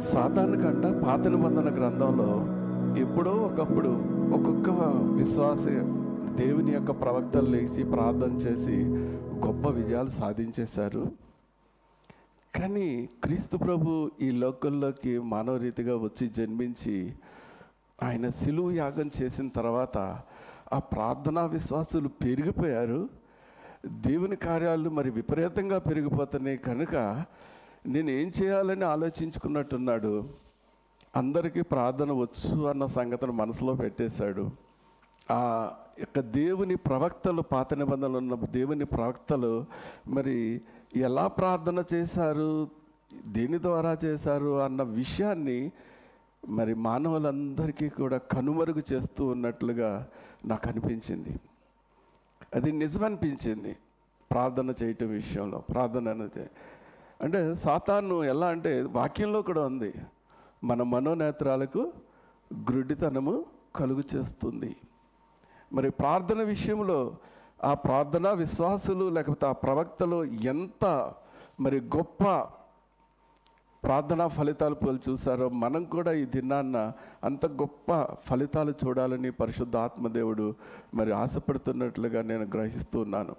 సాధారణకంట పాత నిబంధన గ్రంథంలో ఎప్పుడో ఒకప్పుడు ఒక్కొక్క విశ్వాస దేవుని యొక్క ప్రవక్తలు లేచి ప్రార్థన చేసి గొప్ప విజయాలు సాధించేశారు. కానీ క్రీస్తు ప్రభు ఈ లోకల్లోకి మానవ రీతిగా వచ్చి జన్మించి ఆయన సిలువు యాగం చేసిన తర్వాత ఆ ప్రార్థనా విశ్వాసులు పెరిగిపోయారు. దేవుని కార్యాలు మరి విపరీతంగా పెరిగిపోతున్నాయి. కనుక నేను ఏం చేయాలని ఆలోచించుకున్నట్టున్నాడు. అందరికీ ప్రార్థన వచ్చు అన్న సంగతిని మనసులో పెట్టేశాడు. ఆ యొక్క దేవుని ప్రవక్తలు పాత నిబంధనలు ఉన్న దేవుని ప్రవక్తలు మరి ఎలా ప్రార్థన చేశారు దేని ద్వారా చేశారు అన్న విషయాన్ని మరి మానవులందరికీ కూడా కనుమరుగు చేస్తూ ఉన్నట్లుగా నాకు అనిపించింది. అది నిజమనిపించింది. ప్రార్థన చేయటం విషయంలో ప్రార్థన అనేది. అంటే సాతాను ఎలా అంటే వాక్యంలో కూడా ఉంది. మన మనోనేత్రాలకు గ్రుడ్డితనము కలుగు చేస్తుంది. మరి ప్రార్థన విషయంలో ఆ ప్రార్థన విశ్వాసులు లేకపోతే ఆ ప్రవక్తలు ఎంత మరి గొప్ప ప్రార్థనా ఫలితాలు పోలు చూసారో మనం కూడా ఈ దినాన్న అంత గొప్ప ఫలితాలు చూడాలని పరిశుద్ధ ఆత్మదేవుడు మరి ఆశపడుతున్నట్లుగా నేను గ్రహిస్తున్నాను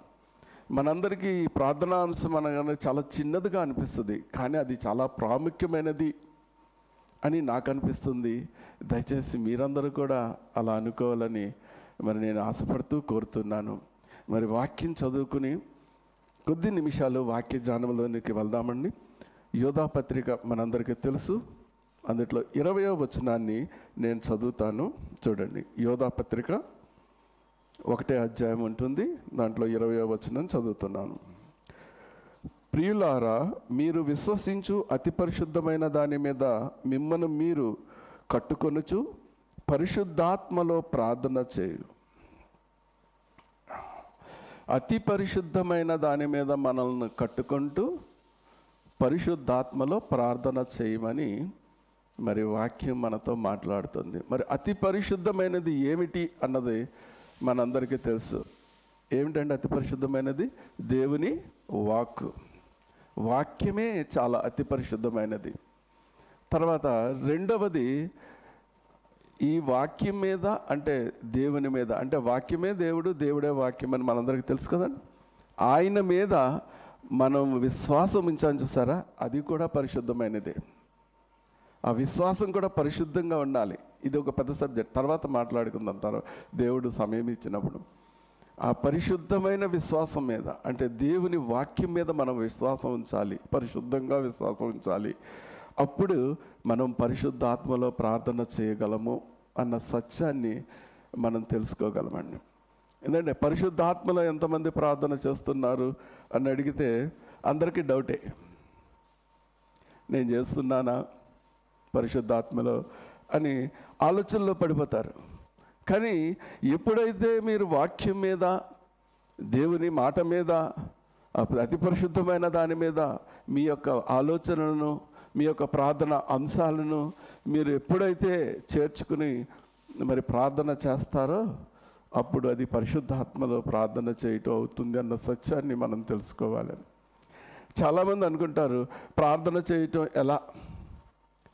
మనందరికీ ఈ ప్రార్థనా అంశం అనగానే చాలా చిన్నదిగా అనిపిస్తుంది కానీ అది చాలా ప్రాముఖ్యమైనది అని నాకు అనిపిస్తుంది. దయచేసి మీరందరూ కూడా అలా అనుకోవాలని మరి నేను ఆశపడుతూ కోరుతున్నాను. మరి వాక్యం చదువుకుని కొద్ది నిమిషాలు వాక్య జానంలోనికి వెళ్దామండి. యోధా పత్రిక మనందరికీ తెలుసు. అందుట్లో ఇరవయో వచనాన్ని నేను చదువుతాను. చూడండి యోధా పత్రిక ఒకటే అధ్యాయం ఉంటుంది. దాంట్లో ఇరవై వచనం చదువుతున్నాను. ప్రియులారా మీరు విశ్వసించు అతి పరిశుద్ధమైన దాని మీద మిమ్మను మీరు కట్టుకొనుచు పరిశుద్ధాత్మలో ప్రార్థన చేయు. అతి పరిశుద్ధమైన దాని మీద మనల్ని కట్టుకుంటూ పరిశుద్ధాత్మలో ప్రార్థన చేయమని మరి వాక్యం మనతో మాట్లాడుతుంది. మరి అతి పరిశుద్ధమైనది ఏమిటి అన్నది మనందరికీ తెలుసు. ఏమిటంటే అతి పరిశుద్ధమైనది? దేవుని వాక్ వాక్యమే చాలా అతి పరిశుద్ధమైనది. తర్వాత రెండవది ఈ వాక్యం మీద అంటే దేవుని మీద. అంటే వాక్యమే దేవుడు దేవుడే వాక్యం అని మనందరికీ తెలుసు కదండి ఆయన మీద మనం విశ్వాసం ఉంచాను చూసారా? అది కూడా పరిశుద్ధమైనదే. ఆ విశ్వాసం కూడా పరిశుద్ధంగా ఉండాలి. ఇది ఒక పెద్ద సబ్జెక్ట్. తర్వాత మాట్లాడుకుందాం. తర్వాత దేవుడు సమయం ఇచ్చినప్పుడు. ఆ పరిశుద్ధమైన విశ్వాసం మీద అంటే దేవుని వాక్యం మీద మనం విశ్వాసం ఉంచాలి. పరిశుద్ధంగా విశ్వాసం ఉంచాలి. అప్పుడు మనం పరిశుద్ధాత్మలో ప్రార్థన చేయగలము అన్న సత్యాన్ని మనం తెలుసుకోగలమండి. ఎందుకంటే పరిశుద్ధాత్మలో ఎంతమంది ప్రార్థన చేస్తున్నారు అని అడిగితే అందరికీ డౌటే. నేను చేస్తున్నానా? పరిశుద్ధాత్మలో అని ఆలోచనలో పడిపోతారు. కానీ ఎప్పుడైతే మీరు వాక్యం మీద దేవుని మాట మీద అతి పరిశుద్ధమైన దాని మీద మీ యొక్క ఆలోచనలను మీ యొక్క ప్రార్థన అంశాలను మీరు ఎప్పుడైతే చేర్చుకుని మరి ప్రార్థన చేస్తారో అప్పుడు అది పరిశుద్ధాత్మలో ప్రార్థన చేయటం అవుతుంది అన్న సత్యాన్ని మనం తెలుసుకోవాలి. చాలామంది అనుకుంటారు ప్రార్థన చేయటం ఎలా?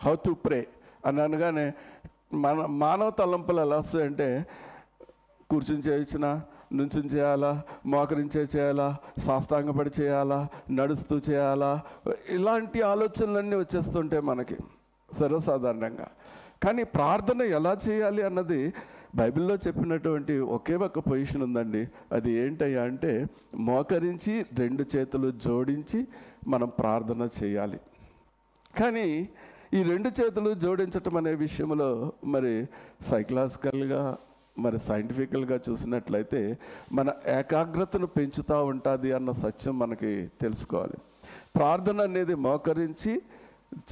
హౌ టు ప్రే అని అనగానే మన మానవ తలంపులు ఎలా వస్తాయంటే కూర్చుని చేయించిన నుంచుని చేయాలా మోకరించే చేయాలా సాష్టాంగపడి చేయాలా నడుస్తూ చేయాలా ఇలాంటి ఆలోచనలన్నీ వచ్చేస్తుంటాయి మనకి సర్వసాధారణంగా. కానీ ప్రార్థన ఎలా చేయాలి అన్నది బైబిల్లో చెప్పినటువంటి ఒకే ఒక పొజిషన్ ఉందండి. అది ఏంటయ్యా అంటే మోకరించి రెండు చేతులు జోడించి మనం ప్రార్థన చేయాలి. కానీ ఈ రెండు చేతులు జోడించటం అనే విషయంలో మరి సైకలాజికల్గా మరి సైంటిఫికల్గా చూసినట్లయితే మన ఏకాగ్రతను పెంచుతూ ఉంటుంది అన్న సత్యం మనకి తెలుసుకోవాలి. ప్రార్థన అనేది మోకరించి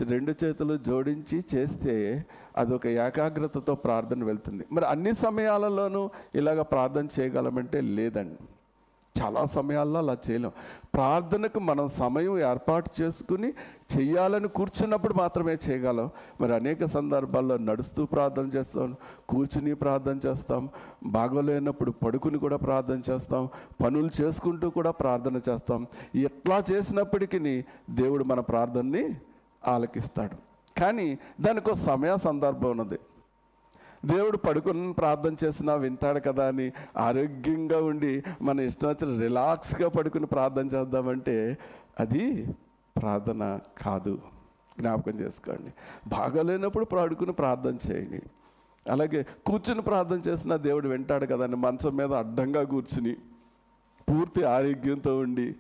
రెండు చేతులు జోడించి చేస్తే అదొక ఏకాగ్రతతో ప్రార్థన వెళ్తుంది. మరి అన్ని సమయాలలోనూ ఇలాగ ప్రార్థన చేయగలమంటే లేదండి. చాలా సమయాల్లో అలా చేయలేం. ప్రార్థనకు మనం సమయం ఏర్పాటు చేసుకుని చేయాలని కూర్చున్నప్పుడు మాత్రమే చేయగలం. మరి అనేక సందర్భాల్లో నడుస్తూ ప్రార్థన చేస్తాం కూర్చుని ప్రార్థన చేస్తాం బాగోలేనప్పుడు పడుకుని కూడా ప్రార్థన చేస్తాం పనులు చేసుకుంటూ కూడా ప్రార్థన చేస్తాం. ఎట్లా చేసినప్పటికీ దేవుడు మన ప్రార్థనని ఆలకిస్తాడు. కానీ దానికి ఒక సమయ సందర్భం ఉన్నది. దేవుడు పడుకుని ప్రార్థన చేసినా వింటాడు కదా అని ఆరోగ్యంగా ఉండి మన ఇష్టం వచ్చిన రిలాక్స్గా పడుకుని ప్రార్థన చేద్దామంటే అది ప్రార్థన కాదు. జ్ఞాపకం చేసుకోండి. బాగాలేనప్పుడు పడుకుని ప్రార్థన చేయండి. అలాగే కూర్చుని ప్రార్థన చేసినా దేవుడు వింటాడు కదా అని మంచం మీద అడ్డంగా కూర్చుని పూర్తి ఆరోగ్యంతో ఉండి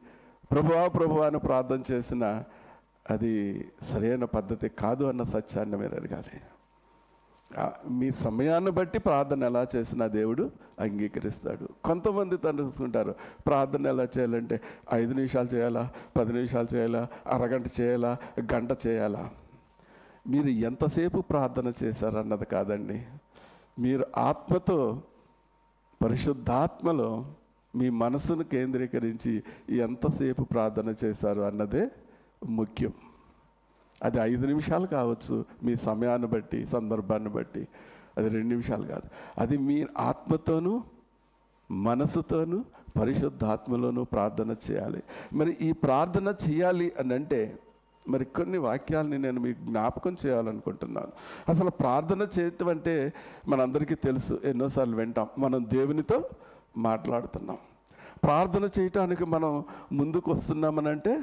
ప్రభువా ప్రభు అని ప్రార్థన చేసిన అది సరైన పద్ధతి కాదు అన్న సత్యాన్ని మీరు అడగాలి. మీ సమయాన్ని బట్టి ప్రార్థన ఎలా చేసినా దేవుడు అంగీకరిస్తాడు. కొంతమంది తెలుసుకుంటారు ప్రార్థన ఎలా చేయాలంటే ఐదు నిమిషాలు చేయాలా పది నిమిషాలు చేయాలా అరగంట చేయాలా గంట చేయాలా? మీరు ఎంతసేపు ప్రార్థన చేశారన్నది కాదండి. మీరు ఆత్మతో పరిశుద్ధాత్మలో మీ మనసును కేంద్రీకరించి ఎంతసేపు ప్రార్థన చేశారు అన్నదే ముఖ్యం. అది ఐదు నిమిషాలు కావచ్చు మీ సమయాన్ని బట్టి సందర్భాన్ని బట్టి. అది రెండు నిమిషాలు కాదు. అది మీ ఆత్మతోనూ మనసుతోనూ పరిశుద్ధాత్మలోనూ ప్రార్థన చేయాలి. మరి ఈ ప్రార్థన చేయాలి అని అంటే మరి కొన్ని వాక్యాలని నేను మీకు జ్ఞాపకం చేయాలనుకుంటున్నాను. అసలు ప్రార్థన చేయటం అంటే మనందరికీ తెలుసు ఎన్నోసార్లు వింటాం. మనం దేవునితో మాట్లాడుతున్నాం. ప్రార్థన చేయటానికి మనం ముందుకు వస్తున్నామనంటే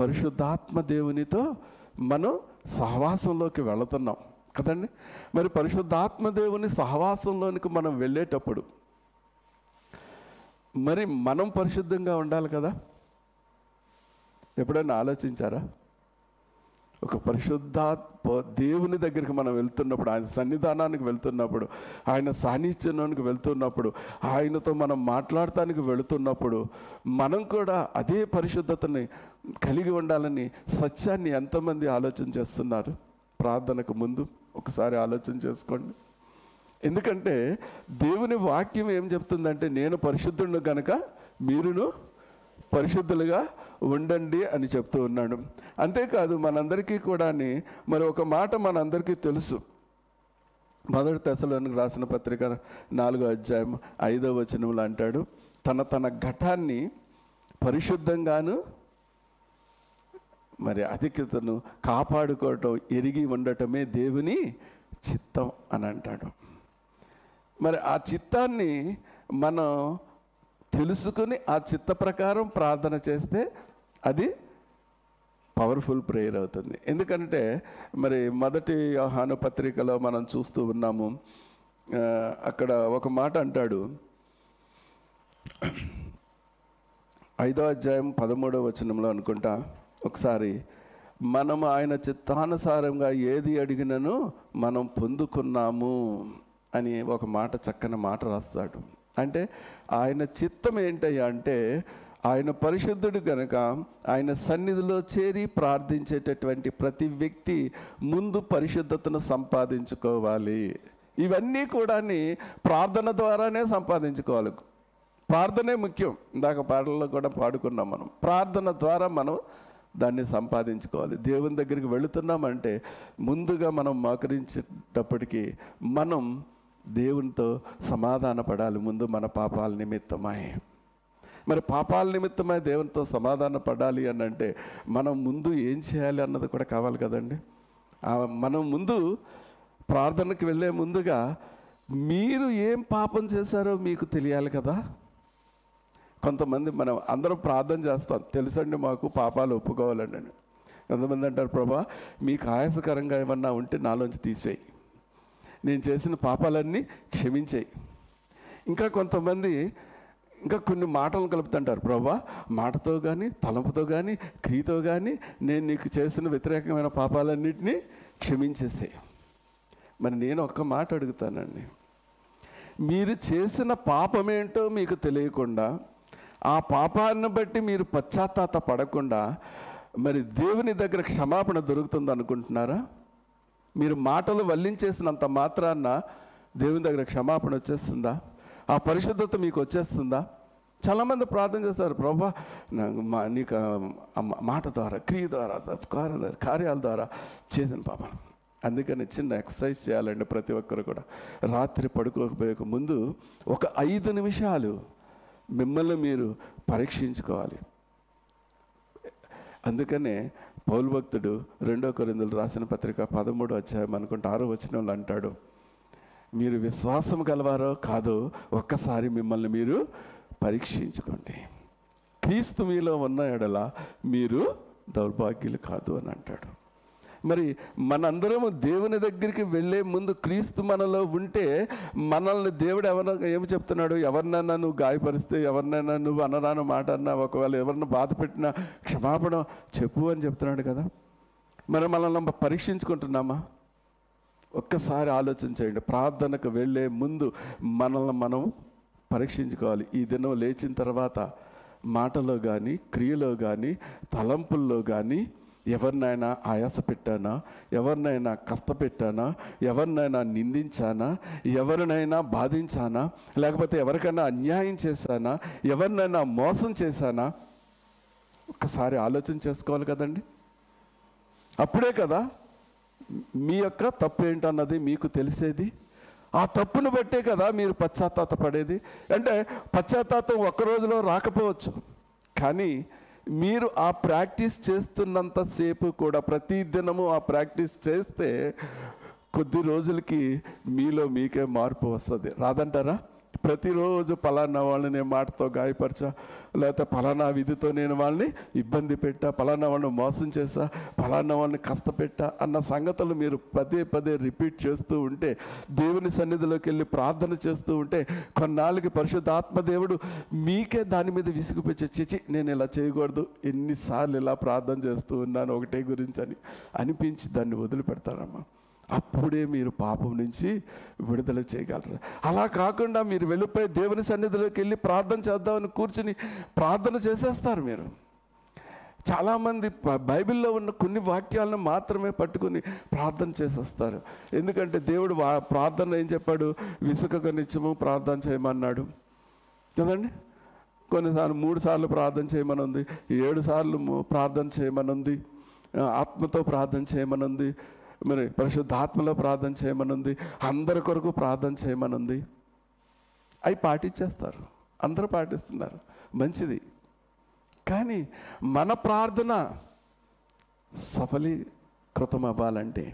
పరిశుద్ధాత్మ దేవునితో మనం సహవాసంలోకి వెళుతున్నాం. కదండి? మరి పరిశుద్ధాత్మ దేవుని సహవాసంలోనికి మనం వెళ్ళేటప్పుడు మరి మనం పరిశుద్ధంగా ఉండాలి కదా? ఎప్పుడైనా ఆలోచించారా? ఒక పరిశుద్ధాత్మ దేవుని దగ్గరికి మనం వెళ్తున్నప్పుడు ఆయన సన్నిధానానికి వెళ్తున్నప్పుడు ఆయన సాన్నిధ్యంలోనికి వెళ్తున్నప్పుడు ఆయనతో మనం మాట్లాడటానికి వెళుతున్నప్పుడు మనం కూడా అదే పరిశుద్ధతని కలిగి ఉండాలని సత్యాన్ని ఎంతమంది ఆలోచన చేస్తున్నారు? ప్రార్థనకు ముందు ఒకసారి ఆలోచన చేసుకోండి. ఎందుకంటే దేవుని వాక్యం ఏం చెప్తుందంటే నేను పరిశుద్ధుడు కనుక మీరును పరిశుద్ధులుగా ఉండండి అని చెప్తూ ఉన్నాడు. అంతేకాదు మనందరికీ కూడా మరి ఒక మాట మనందరికీ తెలుసు. మొదటి దశలోనికి రాసిన పత్రిక నాలుగో అధ్యాయం ఐదో వచనంలో అంటాడు తన తన ఘటాన్ని పరిశుద్ధంగాను మరి అధిక్యతను కాపాడుకోవటం ఎరిగి ఉండటమే దేవుని చిత్తం అని అంటాడు. మరి ఆ చిత్తాన్ని మనం తెలుసుకుని ఆ చిత్త ప్రకారం ప్రార్థన చేస్తే అది పవర్ఫుల్ ప్రేయర్ అవుతుంది. ఎందుకంటే మరి మొదటి యోహాను పత్రికలో మనం చూస్తూ ఉన్నాము. అక్కడ ఒక మాట అంటాడు. ఐదో అధ్యాయం పదమూడవ వచనంలో అనుకుంటా. ఒకసారి మనం ఆయన చిత్తానుసారంగా ఏది అడిగినను మనం పొందుకున్నాము అని ఒక మాట చక్కని మాట రాస్తాడు. అంటే ఆయన చిత్తం ఏంటయ్యా అంటే ఆయన పరిశుద్ధుడు గనక ఆయన సన్నిధిలో చేరి ప్రార్థించేటటువంటి ప్రతి వ్యక్తి ముందు పరిశుద్ధతను సంపాదించుకోవాలి. ఇవన్నీ కూడా ప్రార్థన ద్వారానే సంపాదించుకోవాలి. ప్రార్థనే ముఖ్యం. ఇందాక పాటల్లో కూడా పాడుకున్నాం మనం. ప్రార్థన ద్వారా మనం దాన్ని సంపాదించుకోవాలి. దేవుని దగ్గరికి వెళుతున్నామంటే ముందుగా మనం మోకరించేటప్పటికీ మనం దేవునితో సమాధాన పడాలి ముందు మన పాపాల నిమిత్తమై. మరి పాపాల నిమిత్తమై దేవునితో సమాధాన పడాలి అని అంటే మనం ముందు ఏం చేయాలి అన్నది కూడా కావాలి కదండి. మనం ముందు ప్రార్థనకి వెళ్ళే ముందుగా మీరు ఏం పాపం చేశారో మీకు తెలియాలి కదా. కొంతమంది మనం అందరం ప్రార్థన చేస్తాం. తెలుసండి మాకు పాపాలు ఒప్పుకోవాలండి కొంతమంది అంటారు ప్రభా మీకు ఆయాసకరంగా ఏమన్నా ఉంటే నాలోంచి తీసేయి. నేను చేసిన పాపాలన్నీ క్షమించేయి. ఇంకా కొంతమంది ఇంకా కొన్ని మాటలు కలుపుతుంటారు ప్రభా మాటతో కానీ తలంపుతో కానీ క్రియతో కానీ నేను నీకు చేసిన వ్యతిరేకమైన పాపాలన్నింటినీ క్షమించేసేయి. మరి నేను ఒక్క మాట అడుగుతానండి. మీరు చేసిన పాపమేంటో మీకు తెలియకుండా ఆ పాపాన్ని బట్టి మీరు పశ్చాత్తాత పడకుండా మరి దేవుని దగ్గర క్షమాపణ దొరుకుతుంది అనుకుంటున్నారా? మీరు మాటలు వల్లించేసినంత మాత్రాన దేవుని దగ్గర క్షమాపణ వచ్చేస్తుందా? ఆ పరిశుద్ధత మీకు వచ్చేస్తుందా? చాలామంది ప్రార్థన చేస్తారు ప్రభా మా నీకు మాట ద్వారా క్రియ ద్వారా కార్యాల కార్యాల ద్వారా చేసిన పాప అందుకని చిన్న ఎక్సర్సైజ్ చేయాలండి ప్రతి ఒక్కరు కూడా. రాత్రి పడుకోకపోయే ముందు ఒక ఐదు నిమిషాలు మిమ్మల్ని మీరు పరీక్షించుకోవాలి. అందుకనే పౌలు భక్తుడు రెండో కొరిందులు రాసిన పత్రిక పదమూడు అధ్యాయం అనుకుంటే ఆరో వచనంలో అంటాడు మీరు విశ్వాసం గలవారో కాదో ఒక్కసారి మిమ్మల్ని మీరు పరీక్షించుకోండి. క్రీస్తు మీలో ఉన్న ఎడల మీరు దౌర్భాగ్యులు కాదు అని అంటాడు. మరి మనందరము దేవుని దగ్గరికి వెళ్ళే ముందు క్రీస్తు మనలో ఉంటే మనల్ని దేవుడు ఎవరైనా ఏమి చెప్తున్నాడు? ఎవరినైనా నువ్వు గాయపరిస్తే ఎవరినైనా నువ్వు అనరాని మాట అన్నా ఒకవేళ ఎవరిని బాధ పెట్టినా క్షమాపణ చెప్పు అని చెప్తున్నాడు కదా? మరి మనల్ని పరీక్షించుకుంటున్నామా? ఒక్కసారి ఆలోచన చేయండి. ప్రార్థనకు వెళ్ళే ముందు మనల్ని మనం పరీక్షించుకోవాలి. ఈ దినం లేచిన తర్వాత మాటలో కానీ క్రియలో కానీ తలంపుల్లో కానీ ఎవరినైనా ఆయాస పెట్టానా ఎవరినైనా కష్టపెట్టానా? ఎవరినైనా నిందించానా? ఎవరినైనా బాధించానా? లేకపోతే ఎవరికైనా అన్యాయం చేశానా? ఎవరినైనా మోసం చేశానా? ఒక్కసారి ఆలోచన చేసుకోవాలి కదండి. అప్పుడే కదా మీ యొక్క తప్పు ఏంటన్నది మీకు తెలిసేది. ఆ తప్పును బట్టే కదా మీరు పశ్చాత్తాప పడేది అంటే పశ్చాత్తాపం ఒక్క రోజులో రాకపోవచ్చు. కానీ మీరు ఆ ప్రాక్టీస్ చేస్తున్నంతసేపు కూడా ప్రతి దినము ఆ ప్రాక్టీస్ చేస్తే కొద్ది రోజులకి మీలో మీకే మార్పు వస్తుంది. రాదంటారా? ప్రతిరోజు పలానా వాళ్ళని నేను మాటతో గాయపరచా లేకపోతే పలానా విధితో నేను వాళ్ళని ఇబ్బంది పెట్టా పలానా వాళ్ళని మోసం చేశా పలానా వాళ్ళని కష్టపెట్టా అన్న సంగతులు మీరు పదే పదే రిపీట్ చేస్తూ ఉంటే దేవుని సన్నిధిలోకి వెళ్ళి ప్రార్థన చేస్తూ ఉంటే కొన్నాళ్ళకి పరిశుద్ధాత్మ దేవుడు మీకే దాని మీద విసుగుపెచ్చి చిచి నేను ఇలా చేయకూడదు ఎన్నిసార్లు ఇలా ప్రార్థన చేస్తూ ఉన్నాను ఒకటే గురించి అని అనిపించి దాన్ని వదిలిపెడతారమ్మా. అప్పుడే మీరు పాపం నుంచి విడుదల చేయగలరు. అలా కాకుండా మీరు వెళ్ళిపోయి దేవుని సన్నిధిలోకి వెళ్ళి ప్రార్థన చేద్దామని కూర్చుని ప్రార్థన చేసేస్తారు మీరు. చాలామంది బైబిల్లో ఉన్న కొన్ని వాక్యాలను మాత్రమే పట్టుకుని ప్రార్థన చేసేస్తారు. ఎందుకంటే దేవుడు వా ప్రార్థన ఏం చెప్పాడు? విసుకక నిత్యము ప్రార్థన చేయమన్నాడు. కదండి? కొన్నిసార్లు మూడు సార్లు ప్రార్థన చేయమని ఉంది ఏడు సార్లు ప్రార్థన చేయమని ఉంది ఆత్మతో ప్రార్థన చేయమని ఉంది మరి పరిశుద్ధాత్మలో ప్రార్థన చేయమనుంది అందరి కొరకు ప్రార్థన చేయమనుంది. అవి పాటించేస్తారు. అందరూ పాటిస్తున్నారు. మంచిది. కానీ మన ప్రార్థన సఫలీకృతం అవ్వాలంటే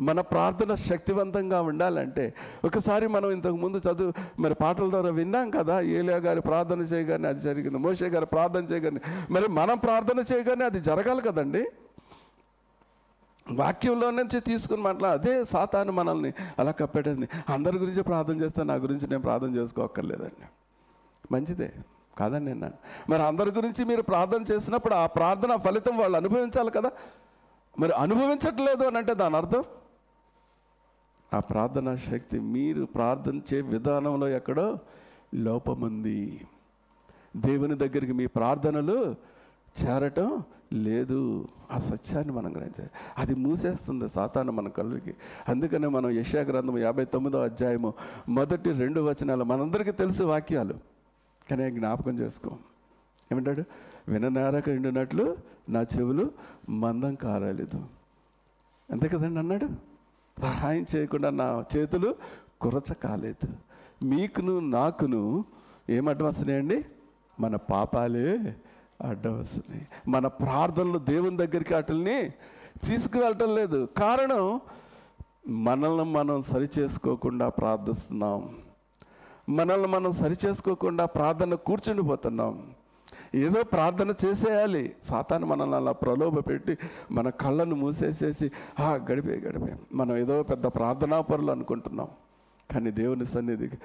మన ప్రార్థన శక్తివంతంగా ఉండాలంటే ఒకసారి మనం ఇంతకు ముందు చదువు మరి పాటల ద్వారా విన్నాం కదా ఏలియా గారి ప్రార్థన చేయగానే అది జరిగింది మోషే గారు ప్రార్థన చేయగానే మరి మనం ప్రార్థన చేయగానే అది జరగాలి కదండి? వాక్యంలో నుంచి తీసుకుని మాట్లా అదే సాతాను మనల్ని అలా కప్పెట్టేసింది. అందరి గురించి ప్రార్థన చేస్తే నా గురించి నేను ప్రార్థన చేసుకోక్కర్లేదండి. మంచిదే. కాదని నేను మరి అందరి గురించి మీరు ప్రార్థన చేసినప్పుడు ఆ ప్రార్థన ఫలితం వాళ్ళు అనుభవించాలి కదా. మరి అనుభవించట్లేదు అని అంటే దాని అర్థం? ఆ ప్రార్థనా శక్తి మీరు ప్రార్థించే విధానంలో ఎక్కడో లోపముంది. దేవుని దగ్గరికి మీ ప్రార్థనలు చేరటం లేదు. ఆ సత్యాన్ని మనం గ్రహించాలి అది మూసేస్తుంది సాతాను మన కళ్ళకి. అందుకనే మనం యశా గ్రంథం యాభై తొమ్మిదో అధ్యాయము మొదటి రెండు వచనాలు మనందరికీ తెలుసు వాక్యాలు. కానీ జ్ఞాపకం చేసుకో. ఏమంటాడు? విననారక ఉండినట్లు నా చెవులు మందం కారలేదు. అంతే కదండి అన్నాడు? సహాయం చేయకుండా నా చేతులు కురచ కాలేదు. మీకును నాకును ఏం వస్తున్నాయండి మన పాపాలే అడ్డం వస్తున్నాయి మన ప్రార్థనలు దేవుని దగ్గరికి వాటిని తీసుకువెళ్ళటం లేదు. కారణం మనల్ని మనం సరి చేసుకోకుండా ప్రార్థిస్తున్నాం. మనల్ని మనం సరి చేసుకోకుండా ప్రార్థన కూర్చుండిపోతున్నాం. ఏదో ప్రార్థన చేసేయాలి. సాతాను మనల్ని అలా ప్రలోభ పెట్టి మన కళ్ళను మూసేసేసి ఆ గడిపే గడిపే. మనం ఏదో పెద్ద ప్రార్థనా పనులు అనుకుంటున్నాం. కానీ దేవుని సన్నిధికి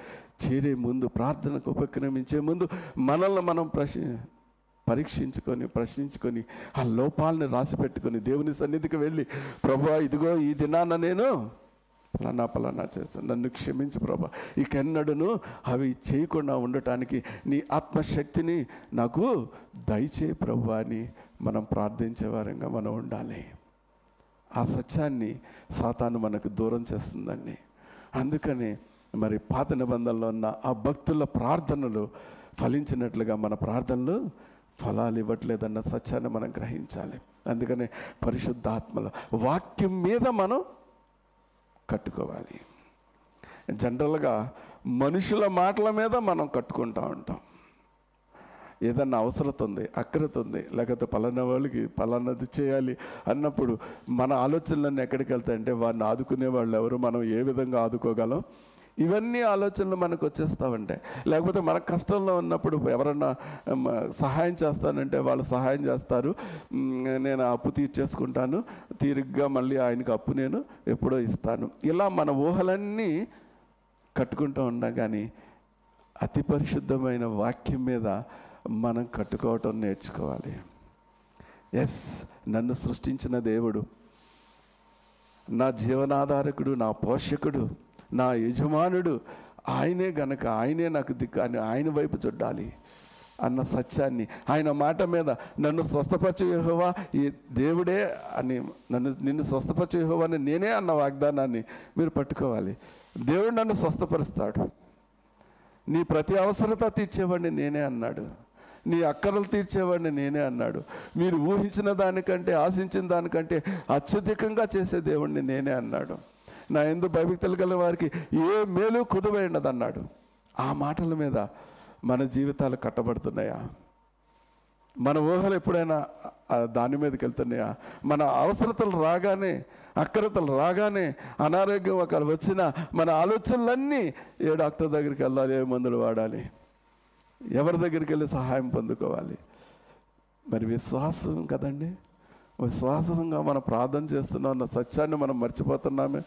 చేరే ముందు ప్రార్థనకు ఉపక్రమించే ముందు మనల్ని మనం ప్రశ్న పరీక్షించుకొని ప్రశ్నించుకొని ఆ లోపాలని రాసి పెట్టుకొని దేవుని సన్నిధికి వెళ్ళి ప్రభా ఇదిగో ఈ దినాన నేను ఫలానా ఫలానా చేస్తాను. నన్ను క్షమించు ప్రభా. ఇకెన్నడను అవి చేయకుండా ఉండటానికి నీ ఆత్మశక్తిని నాకు దయచే ప్రభు అని మనం ప్రార్థించే వారంగా మనం ఉండాలి. ఆ సత్యాన్ని సాతాను మనకు దూరం చేస్తుందండి. అందుకని మరి పాత నిబంధనలో ఉన్న ఆ భక్తుల ప్రార్థనలు ఫలించినట్లుగా మన ప్రార్థనలు ఫలాలు ఇవ్వట్లేదన్న సత్యాన్ని మనం గ్రహించాలి. అందుకనే పరిశుద్ధాత్మలో వాక్యం మీద మనం కట్టుకోవాలి. జనరల్గా మనుషుల మాటల మీద మనం కట్టుకుంటూ ఉంటాం. ఏదన్నా అవసరత ఉంది అక్రత ఉంది లేకపోతే పలానా వాళ్ళకి పలానాది చేయాలి అన్నప్పుడు మన ఆలోచనలన్నీ ఎక్కడికి వెళ్తాయంటే వారిని ఆదుకునే వాళ్ళు ఎవరు? మనం ఏ విధంగా ఆదుకోగలం? ఇవన్నీ ఆలోచనలు మనకు వచ్చేస్తూ ఉంటాయి లేకపోతే మన కష్టంలో ఉన్నప్పుడు ఎవరన్నా సహాయం చేస్తానంటే వాళ్ళు సహాయం చేస్తారు. నేను అప్పు తీర్చేసుకుంటాను. తీరిగ్గా మళ్ళీ ఆయనకు అప్పు నేను ఎప్పుడో ఇస్తాను. ఇలా మన ఊహలన్నీ కట్టుకుంటూ ఉన్నాం కానీ అతి పరిశుద్ధమైన వాక్యం మీద మనం కట్టుకోవటం నేర్చుకోవాలి. ఎస్ నన్ను సృష్టించిన దేవుడు నా జీవనాధారకుడు నా పోషకుడు నా యజమానుడు ఆయనే గనక ఆయనే నాకు దిక్కు అని ఆయన వైపు చూడాలి అన్న సత్యాన్ని. ఆయన మాట మీద నన్ను స్వస్థపరచు యహోవా ఈ దేవుడే అని నన్ను నిన్ను స్వస్థపరచు యహోవా అని నేనే అన్న వాగ్దానాన్ని మీరు పట్టుకోవాలి. దేవుడు నన్ను స్వస్థపరుస్తాడు. నీ ప్రతి అవసరత తీర్చేవాడిని నేనే అన్నాడు. నీ అక్కరలు తీర్చేవాడిని నేనే అన్నాడు. మీరు ఊహించిన దానికంటే ఆశించిన దానికంటే అత్యధికంగా చేసే దేవుడిని నేనే అన్నాడు. నా ఎందు భయభక్తులు గల వారికి ఏ మేలు కుదువైనది అన్నాడు ఆ మాటల మీద మన జీవితాలు కట్టబడుతున్నాయా? మన ఊహలు ఎప్పుడైనా దాని మీదకి వెళ్తున్నాయా? మన అవసరతలు రాగానే అక్రతలు రాగానే అనారోగ్యం ఒక వచ్చిన మన ఆలోచనలన్నీ ఏ డాక్టర్ దగ్గరికి వెళ్ళాలి ఏ మందులు వాడాలి? ఎవరి దగ్గరికి వెళ్ళి సహాయం పొందుకోవాలి? మరి విశ్వాసం కదండి. విశ్వాసంగా మనం ప్రార్థన చేస్తున్నాం అన్న సత్యాన్ని మనం మర్చిపోతున్నామే.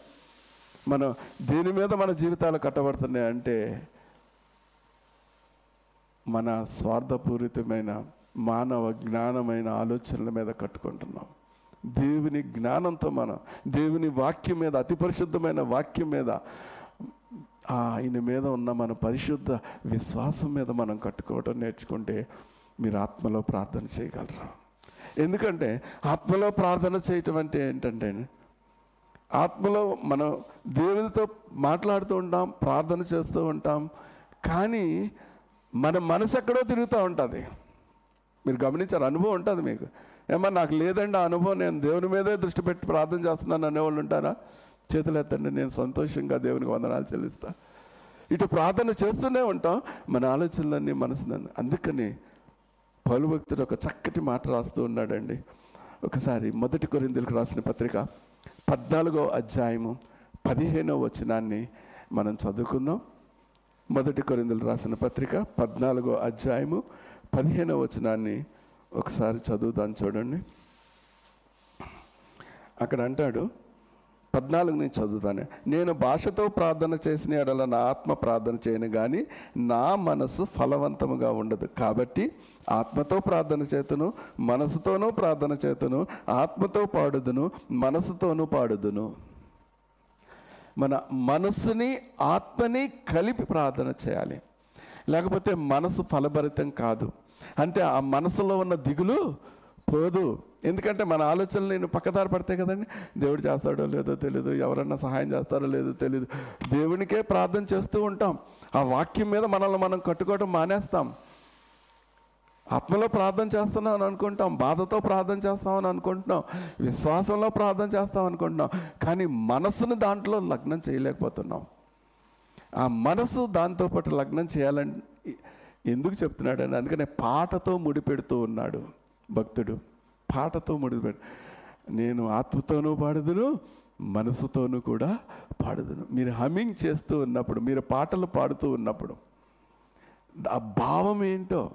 మనం దేని మీద మన జీవితాలు కట్టబడుతున్నాయి అంటే మన స్వార్థపూరితమైన మానవ జ్ఞానమైన ఆలోచనల మీద కట్టుకుంటున్నాం. దేవుని జ్ఞానంతో మనం దేవుని వాక్యం మీద అతి పరిశుద్ధమైన వాక్యం మీద ఆయన మీద ఉన్న మన పరిశుద్ధ విశ్వాసం మీద మనం కట్టుకోవటం నేర్చుకుంటే మీరు ఆత్మలో ప్రార్థన చేయగలరు? ఎందుకంటే ఆత్మలో ప్రార్థన చేయటం అంటే ఏంటంటే ఆత్మలో మనం దేవునితో మాట్లాడుతూ ఉంటాం ప్రార్థన చేస్తూ ఉంటాం. కానీ మన మనసు ఎక్కడో తిరుగుతూ ఉంటుంది. మీరు గమనించారు అనుభవం ఉంటుంది మీకు. ఏమన్నా నాకు లేదండి ఆ అనుభవం నేను దేవుని మీదే దృష్టి పెట్టి ప్రార్థన చేస్తున్నాను అనేవాళ్ళు ఉంటారా? చేతులు ఎత్తండి నేను సంతోషంగా దేవునికి వందనాలు చెల్లిస్తా. ఇటు ప్రార్థన చేస్తూనే ఉంటాం మన ఆలోచనలన్నీ మనసునందు అందుకని పౌలు భక్తుడు ఒక చక్కటి మాట రాస్తూ ఉన్నాడండి. ఒకసారి మొదటి కొరిందులకు రాసిన పత్రిక పద్నాలుగో అధ్యాయము పదిహేనో వచనాన్ని మనం చదువుకుందాం. మొదటి కొరిందులు రాసిన పత్రిక పద్నాలుగో అధ్యాయము పదిహేనో వచనాన్ని ఒకసారి చదువుదాం చూడండి. అక్కడ అంటాడు పద్నాలుగు నుంచి చదువుతాను. నేను భాషతో ప్రార్థన చేసిన ఎడల నా ఆత్మ ప్రార్థన చేయను కానీ నా మనసు ఫలవంతముగా ఉండదు. కాబట్టి ఆత్మతో ప్రార్థన చేతును మనసుతోనూ ప్రార్థన చేతును ఆత్మతో పాడుదును మనసుతోనూ పాడుదును. మన మనసుని ఆత్మని కలిపి ప్రార్థన చేయాలి. లేకపోతే మనసు ఫలభరితం కాదు. అంటే ఆ మనసులో ఉన్న దిగులు పోదు. ఎందుకంటే మన ఆలోచనలు నేను పక్కదారి పడతాయి కదండి దేవుడు చేస్తాడో లేదో తెలియదు ఎవరన్నా సహాయం చేస్తారో లేదో తెలియదు దేవునికే ప్రార్థన చేస్తూ ఉంటాం. ఆ వాక్యం మీద మనల్ని మనం కట్టుకోవడం మానేస్తాం. ఆత్మలో ప్రార్థన చేస్తున్నాం అని అనుకుంటాం బాధతో ప్రార్థన చేస్తామని అనుకుంటున్నాం విశ్వాసంలో ప్రార్థన చేస్తాం అనుకుంటున్నాం కానీ మనసును దాంట్లో లగ్నం చేయలేకపోతున్నాం. ఆ మనసు దాంతో పాటు లగ్నం చేయాలని ఎందుకు చెప్తున్నాడని అందుకనే పాటతో ముడిపెడుతూ ఉన్నాడు. భక్తుడు పాటతో ముడిపెడు నేను ఆత్మతోనూ పాడుదును మనసుతోనూ కూడా పాడుదును. మీరు హమ్మింగ్ చేస్తూ ఉన్నప్పుడు మీరు పాటలు పాడుతూ ఉన్నప్పుడు ఆ భావం ఏంటో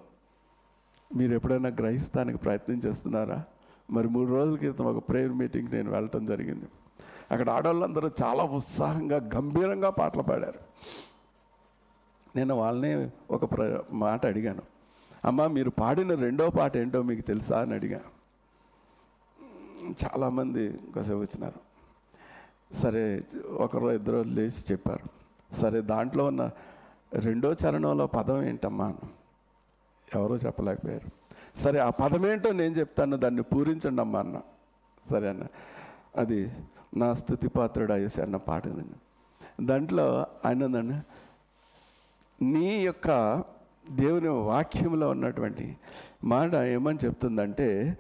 మీరు ఎప్పుడైనా గ్రహిస్తానికి ప్రయత్నం చేస్తున్నారా? మరి మూడు రోజుల క్రితం ఒక ప్రేయర్ మీటింగ్ నేను వెళ్ళటం జరిగింది. అక్కడ ఆడవాళ్ళందరూ చాలా ఉత్సాహంగా గంభీరంగా పాటలు పాడారు. నేను వాళ్ళని ఒక ప్ర మాట అడిగాను. అమ్మ మీరు పాడిన రెండో పాట ఏంటో మీకు తెలుసా అని అడిగా. చాలామంది కాసేపు వచ్చినారు. సరే ఒకరో ఇద్దరు లేచి చెప్పారు. సరే దాంట్లో ఉన్న రెండో చరణంలో పదం ఏంటమ్మా ఎవరో చెప్పలేకపోయారు. సరే ఆ పదం ఏంటో నేను చెప్తాను దాన్ని పూరించండి అమ్మా అన్న. సరే అన్న. అది నా స్థుతి పాత్రుడు అయ్యేసి అన్న పాట దాంట్లో ఆయన ఉందండి నీ యొక్క దేవుని వాక్యంలో ఉన్నటువంటి మాట ఏమని చెప్తుందంటే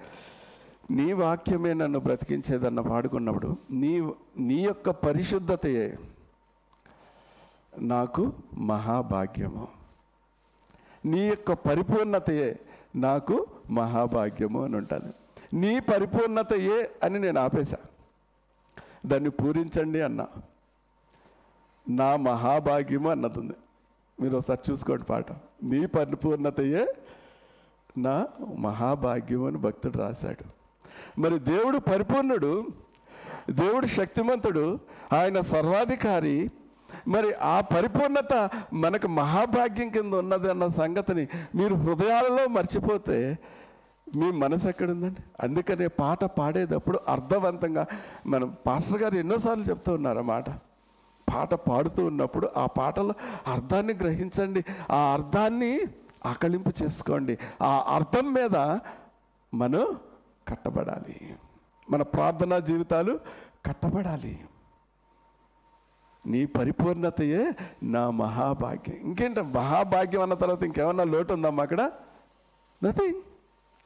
నీ వాక్యమే నన్ను బ్రతికించేదన్న పాడుకున్నప్పుడు నీ నీ యొక్క పరిశుద్ధతయే నాకు మహాభాగ్యము. నీ యొక్క పరిపూర్ణతయే నాకు మహాభాగ్యము అని ఉంటుంది. నీ పరిపూర్ణతయే అని నేను ఆపేశా. దాన్ని పూరించండి అన్నా. నా మహాభాగ్యము అన్నది మీరు ఒకసారి చూసుకోండి పాట. నీ పరిపూర్ణతయే నా మహాభాగ్యం అని భక్తుడు రాశాడు. మరి దేవుడు పరిపూర్ణుడు దేవుడు శక్తిమంతుడు ఆయన సర్వాధికారి. మరి ఆ పరిపూర్ణత మనకు మహాభాగ్యం కింద ఉన్నది అన్న సంగతిని మీరు హృదయాలలో మర్చిపోతే మీ మనసు ఎక్కడుందండి? అందుకనే పాట పాడేటప్పుడు అర్థవంతంగా మనం పాస్టర్ గారు ఎన్నోసార్లు చెప్తూ ఉన్నారు ఆ మాట. పాట పాడుతూ ఉన్నప్పుడు ఆ పాటలో అర్థాన్ని గ్రహించండి. ఆ అర్థాన్ని ఆకళింపు చేసుకోండి. ఆ అర్థం మీద మనం కట్టబడాలి. మన ప్రార్థనా జీవితాలు కట్టబడాలి. నీ పరిపూర్ణతయే నా మహాభాగ్యం. ఇంకేంట? మహాభాగ్యం అన్న తర్వాత ఇంకేమన్నా లోటు ఉందమ్మా అక్కడ? నథింగ్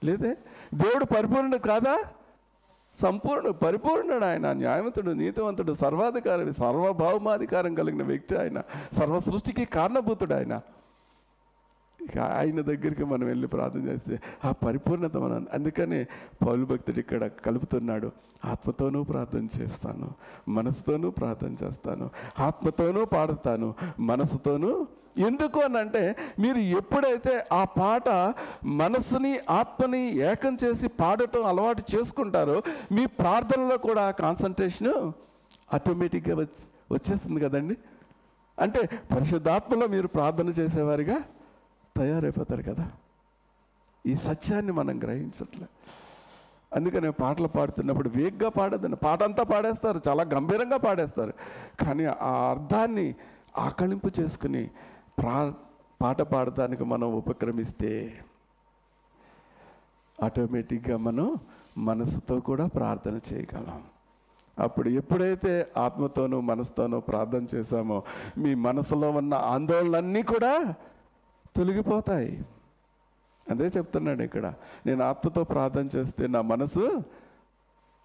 లేదే? దేవుడు పరిపూర్ణుడు కాదా? సంపూర్ణ పరిపూర్ణుడు ఆయన న్యాయవంతుడు నీతివంతుడు సర్వాధికారి సర్వభౌమాధికారం కలిగిన వ్యక్తి ఆయన సర్వ సృష్టికి కారణభూతుడు ఆయన. ఇక ఆయన దగ్గరికి మనం వెళ్ళి ప్రార్థన చేస్తే ఆ పరిపూర్ణత మనం అందుకనే పౌలు భక్తుడు ఇక్కడ కలుపుతున్నాడు. ఆత్మతోనూ ప్రార్థన చేస్తాను మనసుతోనూ ప్రార్థన చేస్తాను ఆత్మతోనూ పాడుతాను మనసుతోనూ ఎందుకు అని అంటే మీరు ఎప్పుడైతే ఆ పాట మనసుని ఆత్మని ఏకం చేసి పాడటం అలవాటు చేసుకుంటారో మీ ప్రార్థనలో కూడా కాన్సన్ట్రేషను ఆటోమేటిక్గా వచ్చి వచ్చేస్తుంది కదండి. అంటే పరిశుద్ధాత్మలో మీరు ప్రార్థన చేసేవారిగా తయారైపోతారు కదా. ఈ సత్యాన్ని మనం గ్రహించట్లే. అందుకనే పాటలు పాడుతున్నప్పుడు వేగ్గా పాడదండి పాట అంతా పాడేస్తారు చాలా గంభీరంగా పాడేస్తారు. కానీ ఆ అర్థాన్ని ఆకళింపు చేసుకుని ప్రా పాట పాడటానికి మనం ఉపక్రమిస్తే ఆటోమేటిక్గా మనం మనసుతో కూడా ప్రార్థన చేయగలం. అప్పుడు ఎప్పుడైతే ఆత్మతోనూ మనసుతోనూ ప్రార్థన చేశామో మీ మనసులో ఉన్న ఆందోళనలన్నీ కూడా తొలగిపోతాయి. అదే చెప్తున్నాడు ఇక్కడ నేను ఆత్మతో ప్రార్థన చేస్తే నా మనసు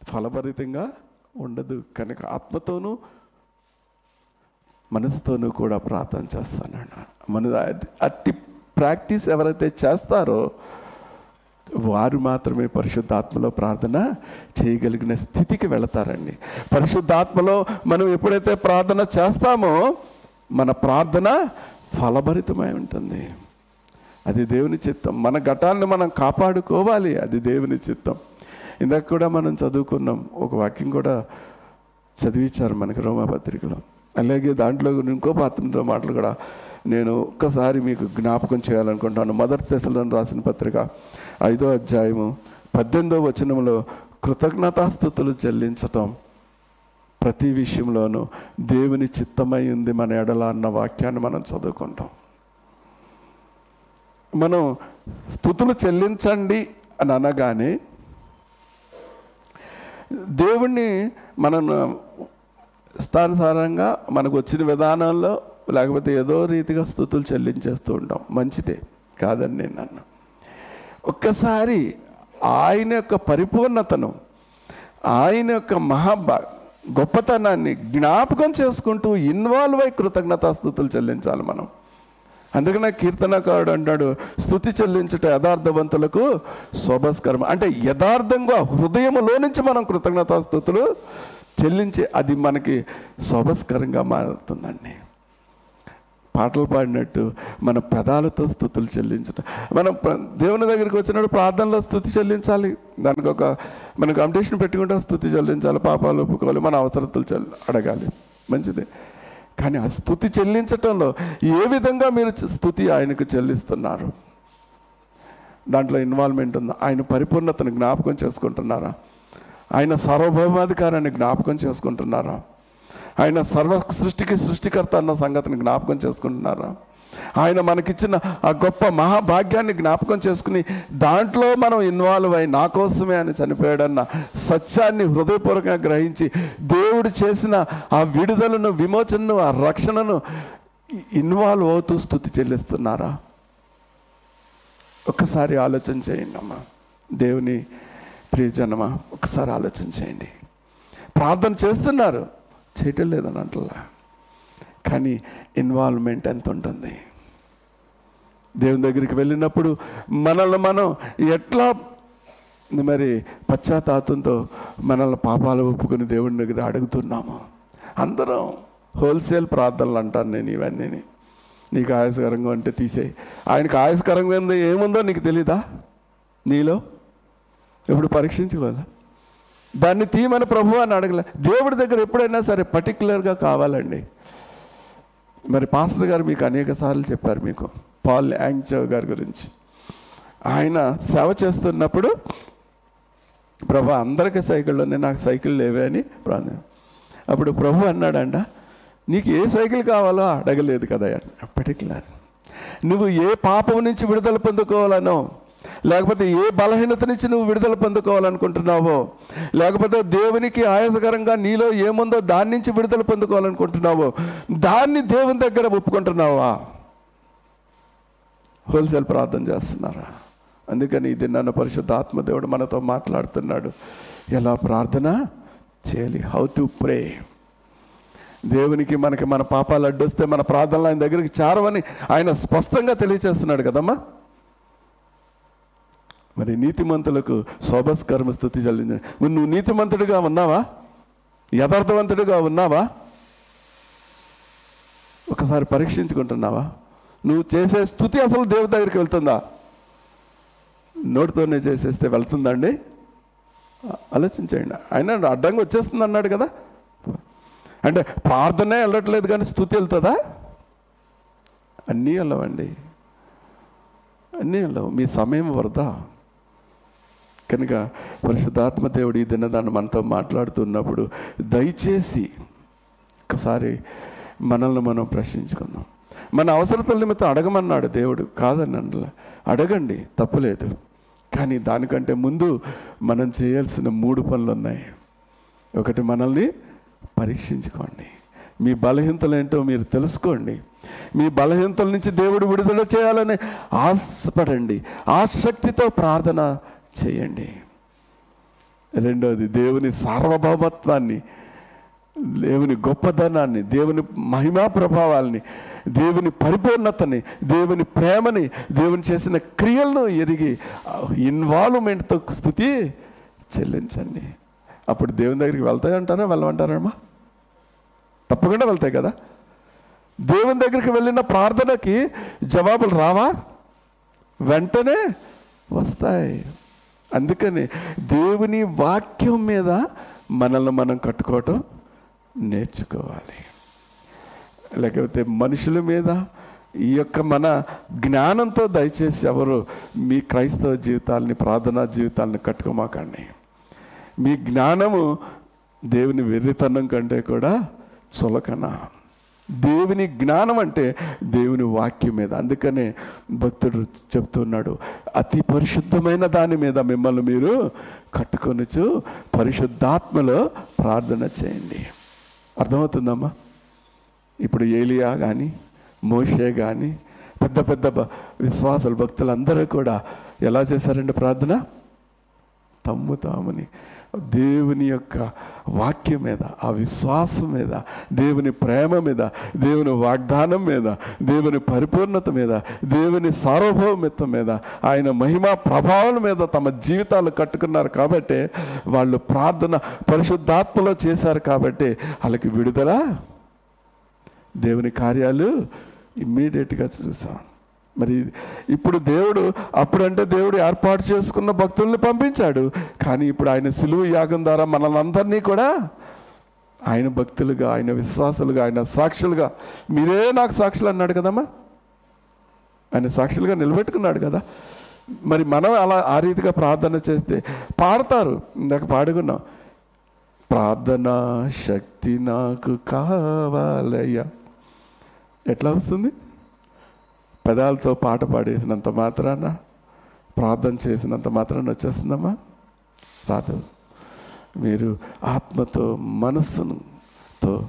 ఫలభరితంగా ఉండదు. కనుక ఆత్మతోనూ మనసుతోనూ కూడా ప్రార్థన చేస్తాను మన అట్టి ప్రాక్టీస్ ఎవరైతే చేస్తారో వారు మాత్రమే పరిశుద్ధాత్మలో ప్రార్థన చేయగలిగిన స్థితికి వెళతారండి. పరిశుద్ధాత్మలో మనం ఎప్పుడైతే ప్రార్థన చేస్తామో మన ప్రార్థన ఫలభరితమై ఉంటుంది. అది దేవుని చిత్తం. మన ఘటాన్ని మనం కాపాడుకోవాలి. అది దేవుని చిత్తం. ఇందాక కూడా మనం చదువుకున్నాం. ఒక వాక్యం కూడా చదివించారు మనకి రోమపత్రికలో అలాగే దాంట్లో ఇంకో పాత్రతో మాటలు కూడా నేను ఒక్కసారి మీకు జ్ఞాపకం చేయాలనుకుంటాను మదర్ తెసలను రాసిన పత్రిక ఐదో అధ్యాయము పద్దెనిమిదో వచనంలో కృతజ్ఞతాస్థుతులు చెల్లించటం ప్రతి విషయంలోనూ దేవుని చిత్తమై ఉంది మన ఎడల అన్న వాక్యాన్ని మనం చదువుకుంటాం. మనం స్థుతులు చెల్లించండి అని అనగానే దేవుణ్ణి మనం స్థానుసారంగా మనకు వచ్చిన విధానంలో లేకపోతే ఏదో రీతిగా స్థుతులు చెల్లించేస్తూ ఉంటాం. మంచిదే. కాదని నేను అన్నా ఒక్కసారి ఆయన యొక్క పరిపూర్ణతను ఆయన యొక్క మహాభా గొప్పతనాన్ని జ్ఞాపకం చేసుకుంటూ ఇన్వాల్వ్ అయి కృతజ్ఞతాస్థుతులు చెల్లించాలి మనం. అందుకనే కీర్తనకారుడు అంటాడు స్థుతి చెల్లించుట యథార్థవంతులకు శోభస్కరం. అంటే యథార్థంగా హృదయములో నుంచి మనం కృతజ్ఞతాస్థుతులు చెల్లించి అది మనకి శోభస్కరంగా మారుతుందండి. పాటలు పాడినట్టు మన పెదాలతో స్థుతులు చెల్లించడం. మనం దేవుని దగ్గరికి వచ్చినప్పుడు ప్రార్థనలో స్థుతి చెల్లించాలి. దానికి ఒక మనం కాంపిటీషన్ పెట్టుకుంటే స్థుతి చెల్లించాలి. పాపాలు ఒప్పుకోవాలి. మన అవసరతలు చెల్ అడగాలి. మంచిదే. కానీ ఆ స్థుతి చెల్లించటంలో ఏ విధంగా మీరు స్థుతి ఆయనకు చెల్లిస్తున్నారు? దాంట్లో ఇన్వాల్వ్మెంట్ ఉందా? ఆయన పరిపూర్ణతను జ్ఞాపకం చేసుకుంటున్నారా? ఆయన సార్వభౌమాధికారాన్ని జ్ఞాపకం చేసుకుంటున్నారా? ఆయన సర్వ సృష్టికి సృష్టికర్త అన్న సంగతిని జ్ఞాపకం చేసుకుంటున్నారా? ఆయన మనకిచ్చిన ఆ గొప్ప మహాభాగ్యాన్ని జ్ఞాపకం చేసుకుని దాంట్లో మనం ఇన్వాల్వ్ అయి నా కోసమే అని చనిపోయాడన్న సత్యాన్ని హృదయపూర్వకంగా గ్రహించి దేవుడు చేసిన ఆ విడుదలను విమోచనను ఆ రక్షణను ఇన్వాల్వ్ అవుతూ స్థుతి చెల్లిస్తున్నారా? ఒక్కసారి ఆలోచన చేయండి అమ్మా. దేవుని ప్రియజనమ ఒకసారి ఆలోచన చేయండి. ప్రార్థన చేస్తున్నారు. చేయటం లేదని అంటలా. కానీ ఇన్వాల్వ్మెంట్ ఎంత ఉంటుంది? దేవుని దగ్గరికి వెళ్ళినప్పుడు మనల్ని మనం ఎట్లా మరి పశ్చాత్తాపంతో మనల్ని పాపాలు ఒప్పుకుని దేవుని దగ్గర అడుగుతున్నాము. అందరం హోల్సేల్ ప్రార్థనలు అంటాను నేను ఇవన్నీ నీకు ఆయాసకరంగా అంటే తీసేయి. ఆయనకు ఆయాసకరంగా ఏందో ఏముందో నీకు తెలీదా? నీలో? ఇప్పుడు పరీక్షించుకోవాలా? దాన్ని తీయమని ప్రభు అని అడగలే. దేవుడి దగ్గర ఎప్పుడైనా సరే పర్టికులర్గా కావాలండి. మరి పాస్టర్ గారు మీకు అనేక సార్లు చెప్పారు మీకు. పాల్ యాంగ్చవ్ గారి గురించి. ఆయన సేవ చేస్తున్నప్పుడు ప్రభు అందరికీ సైకిళ్ళు ఉన్నాయి నాకు సైకిల్ లేవే అని ప్రార్థన. అప్పుడు ప్రభు అన్నాడంట నీకు ఏ సైకిల్ కావాలో అడగలేదు కదా? పర్టికులర్ నువ్వు ఏ పాపం నుంచి విడుదల పొందుకోవాలనో లేకపోతే ఏ బలహీనత నుంచి నువ్వు విడుదల పొందుకోవాలనుకుంటున్నావో లేకపోతే దేవునికి ఆయాసకరంగా నీలో ఏముందో దాని నుంచి విడుదల పొందుకోవాలనుకుంటున్నావో దాన్ని దేవుని దగ్గర ఒప్పుకుంటున్నావా? హోల్సేల్ ప్రార్థన చేస్తున్నారా? అందుకని ఇది నన్ను పరిశుద్ధ ఆత్మదేవుడు మనతో మాట్లాడుతున్నాడు. ఎలా ప్రార్థన? చేయాలి. హౌ టు ప్రే దేవునికి మనకి మన పాపాలు అడ్డొస్తే మన ప్రార్థనలు ఆయన దగ్గరికి చారవని ఆయన స్పష్టంగా తెలియచేస్తున్నాడు కదమ్మా. మరి నీతిమంతులకు శోభస్కరమ స్థుతి చెల్లించండి. మరి నువ్వు నీతిమంతుడిగా ఉన్నావా? యథార్థవంతుడిగా ఉన్నావా? ఒకసారి పరీక్షించుకుంటున్నావా? నువ్వు చేసే స్థుతి అసలు దేవుడి దగ్గరికి వెళ్తుందా? నోటితోనే చేసేస్తే వెళ్తుందండి ఆలోచించండి. ఆయన అడ్డంగా వచ్చేస్తుంది అన్నాడు కదా. అంటే ప్రార్థనే వెళ్ళట్లేదు కానీ స్థుతి వెళ్తుందా? అన్నీ వెళ్ళవండి. అన్నీ వెళ్ళవు. మీ సమయం వరదా కనుక పరిశుద్ధాత్మ దేవుడు ఈ దినదాన్ని మనతో మాట్లాడుతున్నప్పుడు దయచేసి ఒకసారి మనల్ని మనం ప్రశ్నించుకుందాం. మన అవసరతల నిమిత్తం అడగమన్నాడు దేవుడు. కాదని అడగండి తప్పులేదు. కానీ దానికంటే ముందు మనం చేయాల్సిన మూడు పనులు ఉన్నాయి. ఒకటి మనల్ని పరీక్షించుకోండి. మీ బలహీనతలు ఏంటో మీరు తెలుసుకోండి. మీ బలహీనతల నుంచి దేవుడు విడుదల చేయాలని ఆశపడండి. ఆసక్తితో ప్రార్థన చేయండి. రెండోది దేవుని సార్వభౌమత్వాన్ని దేవుని గొప్పతనాన్ని దేవుని మహిమా ప్రభావాల్ని దేవుని పరిపూర్ణతని దేవుని ప్రేమని దేవుని చేసిన క్రియలను ఎరిగి ఇన్వాల్వ్మెంట్తో స్థుతి చెల్లించండి. అప్పుడు దేవుని దగ్గరికి వెళ్తాయి అంటారా? వెళ్ళమంటారా వెళ్ళమంటారమ్మా తప్పకుండా వెళ్తాయి కదా. దేవుని దగ్గరికి వెళ్ళిన ప్రార్థనకి జవాబులు రావా? వెంటనే వస్తాయి. అందుకని దేవుని వాక్యం మీద మనల్ని మనం కట్టుకోవటం నేర్చుకోవాలి. లేకపోతే మనుషుల మీద ఈ యొక్క మన జ్ఞానంతో దయచేసి ఎవరు మీ క్రైస్తవ జీవితాలని ప్రార్థనా జీవితాలను కట్టుకోమాకండి. మీ జ్ఞానము దేవుని వెర్రితనం కంటే కూడా చులకన. దేవుని జ్ఞానం అంటే దేవుని వాక్యం మీద. అందుకనే భక్తుడు చెప్తున్నాడు అతి పరిశుద్ధమైన దాని మీద మిమ్మల్ని మీరు కట్టుకొనొచ్చు పరిశుద్ధాత్మలో ప్రార్థన చేయండి. అర్థమవుతుందమ్మా? ఇప్పుడు ఏలియా కానీ మోషే కానీ పెద్ద పెద్ద భ- విశ్వాసులు భక్తులందరూ కూడా ఎలా చేశారండి ప్రార్థన? తమ్ము తాముని దేవుని యొక్క వాక్యం మీద ఆ విశ్వాసం మీద దేవుని ప్రేమ మీద దేవుని వాగ్దానం మీద దేవుని పరిపూర్ణత మీద దేవుని సార్వభౌమిత్వం మీద ఆయన మహిమా ప్రభావం మీద తమ జీవితాలు కట్టుకున్నారు కాబట్టి వాళ్ళు ప్రార్థన పరిశుద్ధాత్మలో చేశారు కాబట్టి వాళ్ళకి విడుదల దేవుని కార్యాలు ఇమ్మీడియట్గా చూసాం. మరి ఇప్పుడు దేవుడు అప్పుడంటే దేవుడు ఏర్పాటు చేసుకున్న భక్తుల్ని పంపించాడు. కానీ ఇప్పుడు ఆయన సిలువు యాగం ద్వారా మనల్ని కూడా ఆయన భక్తులుగా ఆయన విశ్వాసులుగా ఆయన సాక్షులుగా మీరే నాకు సాక్షులు అన్నాడు కదమ్మా? ఆయన సాక్షులుగా నిలబెట్టుకున్నాడు కదా. మరి మనం అలా ఆ రీతిగా ప్రార్థన చేస్తే పాడతారు. ఇందాక పాడుకున్నాం. ప్రార్థన శక్తి నాకు కావాలయ్యా. ఎట్లా వస్తుంది? పెదాలతో పాట పాడేసినంత మాత్రాన ప్రార్థన చేసినంత మాత్రాన వచ్చేస్తుందమ్మా? రాదు. మీరు ఆత్మతో మనస్సుతో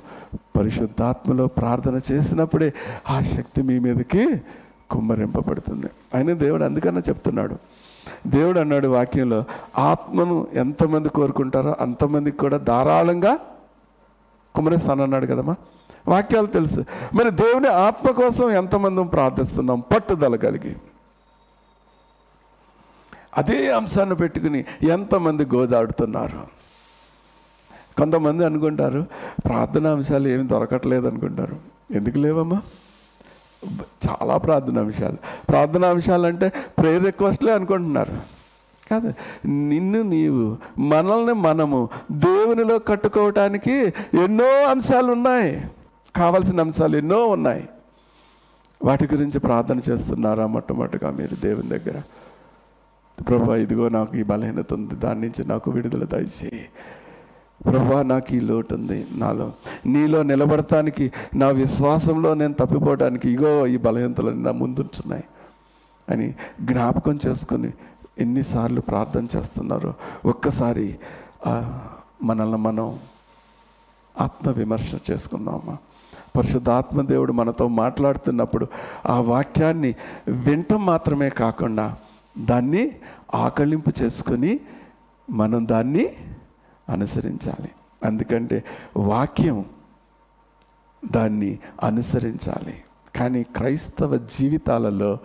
పరిశుద్ధాత్మలో ప్రార్థన చేసినప్పుడే ఆ శక్తి మీ మీదకి కుమ్మరింపబడుతుంది. ఆయన దేవుడు అందుకన్నా చెప్తున్నాడు. దేవుడు అన్నాడు వాక్యంలో ఆత్మను ఎంతమంది కోరుకుంటారో అంతమందికి కూడా ధారాళంగా కుమ్మరిస్తానన్నాడు అన్నాడు కదమ్మా? వాక్యాలు తెలుసు. మరి దేవుని ఆత్మ కోసం ఎంతమంది ప్రార్థిస్తున్నాం? పట్టుదల కలిగి. అదే అంశాన్ని పెట్టుకుని ఎంతమంది గోదాడుతున్నారు కొంతమంది అనుకుంటారు ప్రార్థనా అంశాలు ఏమి దొరకట్లేదు అనుకుంటారు. ఎందుకు లేవమ్మా? చాలా ప్రార్థనా అంశాలు. ప్రార్థనా అంశాలు అంటే ప్రేయర్ రిక్వెస్ట్లే అనుకుంటున్నారు. కాదు నిన్ను నీవు మనల్ని మనము దేవునిలో కట్టుకోవటానికి ఎన్నో అంశాలు ఉన్నాయి. కావలసిన అంశాలు ఎన్నో ఉన్నాయి. వాటి గురించి ప్రార్థన చేస్తున్నారా మొట్టమొదటిగా మీరు దేవుని దగ్గర? ప్రభా ఇదిగో నాకు ఈ బలహీనత ఉంది. దాని నుంచి నాకు విడుదల దయచేయి. ప్రభా నాకు ఈ లోటు ఉంది నాలో. నీలో నిలబడటానికి నా విశ్వాసంలో నేను తప్పిపోవడానికి ఇగో ఈ బలహీనతలు నా ముందుంచున్నాయి అని జ్ఞాపకం చేసుకుని ఎన్నిసార్లు ప్రార్థన చేస్తున్నారో. ఒక్కసారి మనల్ని మనం ఆత్మ విమర్శ చేసుకుందామా? పరిశుద్ధాత్మ దేవుడు మనతో మాట్లాడుతున్నప్పుడు ఆ వాక్యాన్ని వింటం మాత్రమే కాకుండా దాన్ని ఆకలింపు చేసుకొని మనం దాన్ని అనుసరించాలి. అందుకంటే వాక్యం దాన్ని అనుసరించాలి. కానీ క్రైస్తవ జీవితాలలో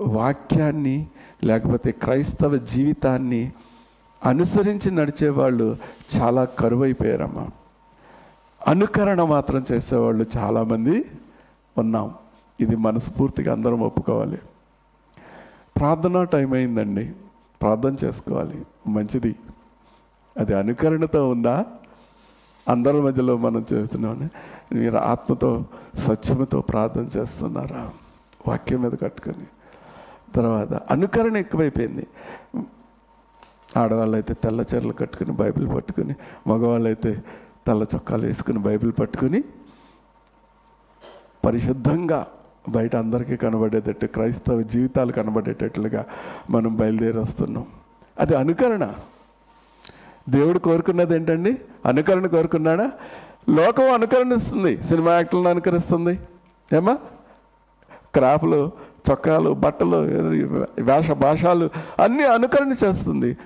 వాక్యాన్ని లేకపోతే క్రైస్తవ జీవితాన్ని అనుసరించి నడిచేవాళ్ళు చాలా కరువైపోయారమ్మా. అనుకరణ మాత్రం చేసేవాళ్ళు చాలామంది ఉన్నాం. ఇది మనస్ఫూర్తిగా అందరం ఒప్పుకోవాలి. ప్రార్థన టైం అయిందండి. ప్రార్థన చేసుకోవాలి. మంచిది. అది అనుకరణతో ఉందా? అందరి మధ్యలో మనం చేస్తున్నాం మీరు ఆత్మతో సత్యముతో ప్రార్థన చేస్తున్నారా? వాక్యం మీద కట్టుకొని. తర్వాత అనుకరణ ఎక్కువైపోయింది. ఆడవాళ్ళు అయితే తెల్ల చీరలు కట్టుకుని బైబిల్ పట్టుకుని మగవాళ్ళు అయితే తెల్ల చొక్కాలు వేసుకుని బైబిల్ పట్టుకుని పరిశుద్ధంగా బయట అందరికీ కనబడేటట్టు క్రైస్తవ జీవితాలు కనబడేటట్లుగా మనం బయలుదేరి వస్తున్నాం. అది అనుకరణ. దేవుడు కోరుకున్నది ఏంటండి? అనుకరణ కోరుకున్నాడా? లోకం అనుకరణిస్తుంది సినిమా యాక్టర్లను అనుకరిస్తుంది. ఏమా? క్రాఫ్లు చొక్కాలు బట్టలు వేష భాషలు అన్నీ అనుకరణ చేస్తుంది.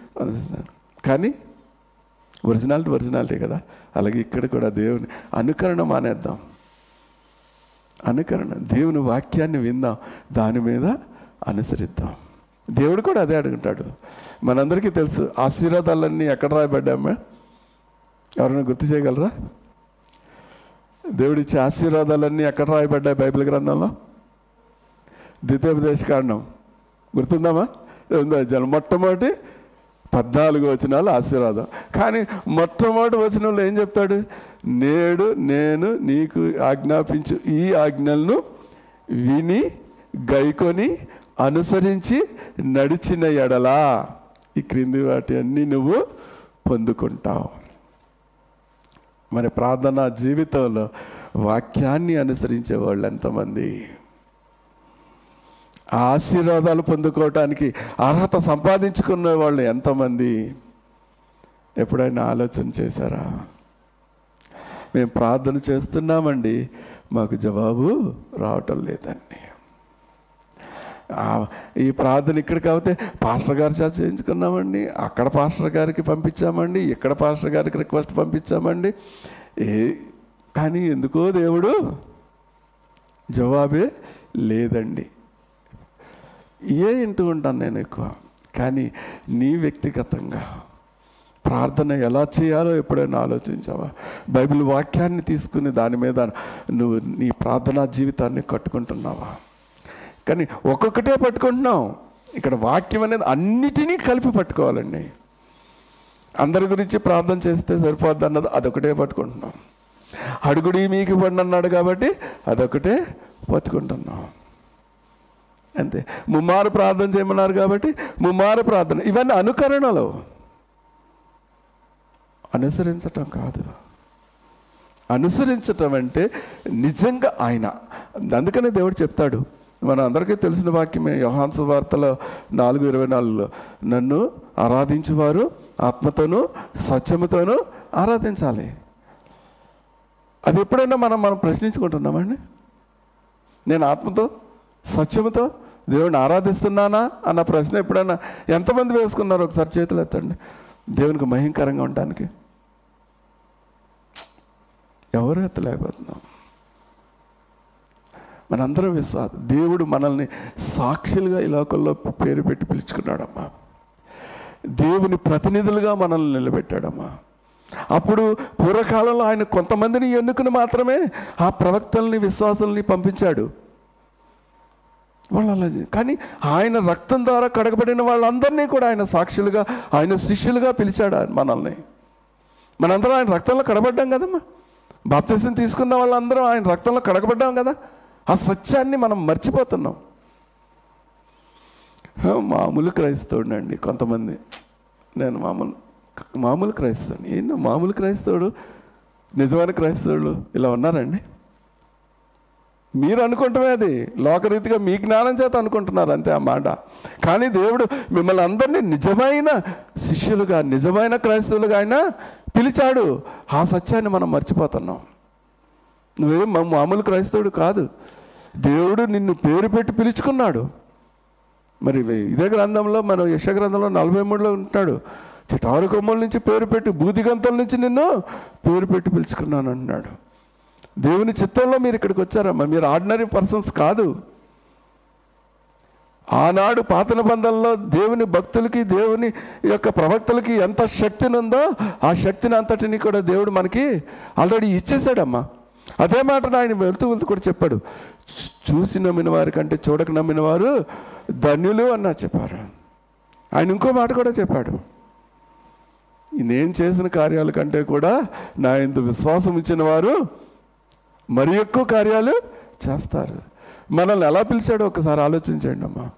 కానీ ఒరిజినాలిటీ ఒరిజినాలిటీ కదా? అలాగే ఇక్కడ కూడా దేవుని అనుకరణ మానేద్దాం. అనుకరణ దేవుని వాక్యాన్ని విందాం. దాని మీద అనుసరిద్దాం. దేవుడు కూడా అదే అడుగుంటాడు. మనందరికీ తెలుసు ఆశీర్వాదాలన్నీ ఎక్కడ రాయబడ్డామే ఎవరైనా గుర్తు చేయగలరా? దేవుడిచ్చే ఆశీర్వాదాలన్నీ ఎక్కడ రాయబడ్డాయి బైబిల్ గ్రంథంలో? ద్వితీయోపదేశ కారణం గుర్తుందామా? ఉందా జన మొట్టమొదటి పద్నాలుగు వచనాలు ఆశీర్వాదం. కానీ మొట్టమొదటి వచనంలో ఏం చెప్తాడు? నేడు నేను నీకు ఆజ్ఞాపించు ఈ ఆజ్ఞలను విని గైకొని అనుసరించి నడిచిన ఎడలా. ఈ క్రింది వాటి అన్నీ నువ్వు పొందుకుంటావు. మరి ప్రార్థన జీవితంలో వాక్యాన్ని అనుసరించే వాళ్ళు ఎంతమంది? ఆ ఆశీర్వాదాలు పొందుకోవటానికి అర్హత సంపాదించుకున్న వాళ్ళు ఎంతమంది? ఎప్పుడైనా ఆలోచన చేశారా? మేము ప్రార్థన చేస్తున్నామండి మాకు జవాబు రావటం లేదండి. ఈ ప్రార్థన ఇక్కడ కాకపోతే పాస్టర్ గారి చేత చేయించుకున్నామండి అక్కడ పాస్టర్ గారికి పంపించామండి ఇక్కడ పాస్టర్ గారికి రిక్వెస్ట్ పంపించామండి. ఏ కానీ ఎందుకో దేవుడు జవాబే లేదండి. ఏ ఇంటూ ఉంటాను నేను ఎక్కువ. కానీ నీ వ్యక్తిగతంగా ప్రార్థన ఎలా చేయాలో ఎప్పుడైనా ఆలోచించావా? బైబిల్ వాక్యాన్ని తీసుకుని దాని మీద నువ్వు నీ ప్రార్థనా జీవితాన్ని కట్టుకుంటున్నావా? కానీ ఒక్కొక్కటే పట్టుకుంటున్నాం. ఇక్కడ వాక్యం అనేది అన్నిటినీ కలిపి పట్టుకోవాలండి. అందరి గురించి ప్రార్థన చేస్తే సరిపోద్ది అన్నది అదొకటే పట్టుకుంటున్నాం. అడుగుడి మీకు ఇవ్వండి అన్నాడు కాబట్టి అదొకటే పట్టుకుంటున్నాం. అంతే. ముమ్మారు ప్రార్థన చేయమన్నారు కాబట్టి ముమ్మారు ప్రార్థన. ఇవన్నీ అనుకరణలు. అనుసరించటం కాదు. అనుసరించటం అంటే నిజంగా ఆయన. అందుకనే దేవుడు చెప్తాడు. మన అందరికీ తెలిసిన వాక్యమే యోహాన్సు వార్తలో నాలుగు ఇరవై నాలుగులో నన్ను ఆరాధించువారు ఆత్మతోనూ సత్యముతోనూ ఆరాధించాలి. అది ఎప్పుడైనా మనం మనం ప్రశ్నించుకుంటున్నామండి? నేను ఆత్మతో సత్యముతో దేవుని ఆరాధిస్తున్నానా అన్న ప్రశ్న ఎప్పుడైనా ఎంతమంది వేసుకున్నారు ఒకసారి చేతులు ఎత్తండి. దేవునికి మహింకరంగా ఉండడానికి. ఎవరు ఎత్తలేకపోతున్నాం. మనందరం విశ్వాసం దేవుడు మనల్ని సాక్షులుగా ఈ లోకల్లో పేరు పెట్టి పిలుచుకున్నాడమ్మా. దేవుని ప్రతినిధులుగా మనల్ని నిలబెట్టాడమ్మా. అప్పుడు పూర్వకాలంలో ఆయన కొంతమందిని ఎన్నుకుని మాత్రమే ఆ ప్రవక్తల్ని విశ్వాసాలని పంపించాడు. వాళ్ళు అలా కానీ ఆయన రక్తం ద్వారా కడగబడిన వాళ్ళందరినీ కూడా ఆయన సాక్షులుగా ఆయన శిష్యులుగా పిలిచాడు ఆయన మనల్ని. మనందరం ఆయన రక్తంలో కడబడ్డాం కదమ్మా. బాప్తిసం తీసుకున్న వాళ్ళందరం ఆయన రక్తంలో కడగబడ్డాం కదా. ఆ సత్యాన్ని మనం మర్చిపోతున్నాం. మామూలు క్రైస్తవుడు కొంతమంది. నేను మామూలు మామూలు క్రైస్తవుడు ఏంటో మామూలు క్రైస్తవుడు? నిజమైన క్రైస్తవుడు ఇలా ఉన్నారండి? మీరు అనుకుంటమే అది. లోకరీతిగా మీ జ్ఞానం చేత అనుకుంటున్నారు అంతే ఆ మాట. కానీ దేవుడు మిమ్మల్ని అందరినీ నిజమైన శిష్యులుగా నిజమైన క్రైస్తవులుగా ఆయన పిలిచాడు. ఆ సత్యాన్ని మనం మర్చిపోతున్నాం. నువ్వేం మా- మామూలు క్రైస్తవుడు కాదు. దేవుడు నిన్ను పేరు పెట్టి పిలుచుకున్నాడు. మరి ఇదే గ్రంథంలో మనం యశ గ్రంథంలో నలభై మూడులో ఉంటున్నాడు చిటారు కొమ్మల నుంచి పేరు పెట్టి బూదిగంతల నుంచి నిన్ను పేరు పెట్టి పిలుచుకున్నాను అంటున్నాడు దేవుని చిత్తంలో మీరు ఇక్కడికి వచ్చారమ్మా. మీరు ఆర్డినరీ పర్సన్స్ కాదు. ఆనాడు పాత నిబంధనలో దేవుని భక్తులకి దేవుని యొక్క ప్రవక్తలకి ఎంత శక్తిని ఉందో ఆ శక్తిని అంతటిని కూడా దేవుడు మనకి ఆల్రెడీ ఇచ్చేసాడమ్మా అదే మాట ఆయన వెళ్తూ వెళ్తూ కూడా చెప్పాడు. చూసి నమ్మిన వారి కంటే చూడక నమ్మిన వారు ధన్యులు అన్న చెప్పారు. ఆయన ఇంకో మాట కూడా చెప్పాడు. నేను చేసిన కార్యాల కంటే కూడా నా ఇంత విశ్వాసం ఇచ్చిన వారు మరి ఎక్కువ కార్యాలు చేస్తారు. మనల్ని ఎలా పిలిచాడో ఒకసారి ఆలోచించండి అమ్మా.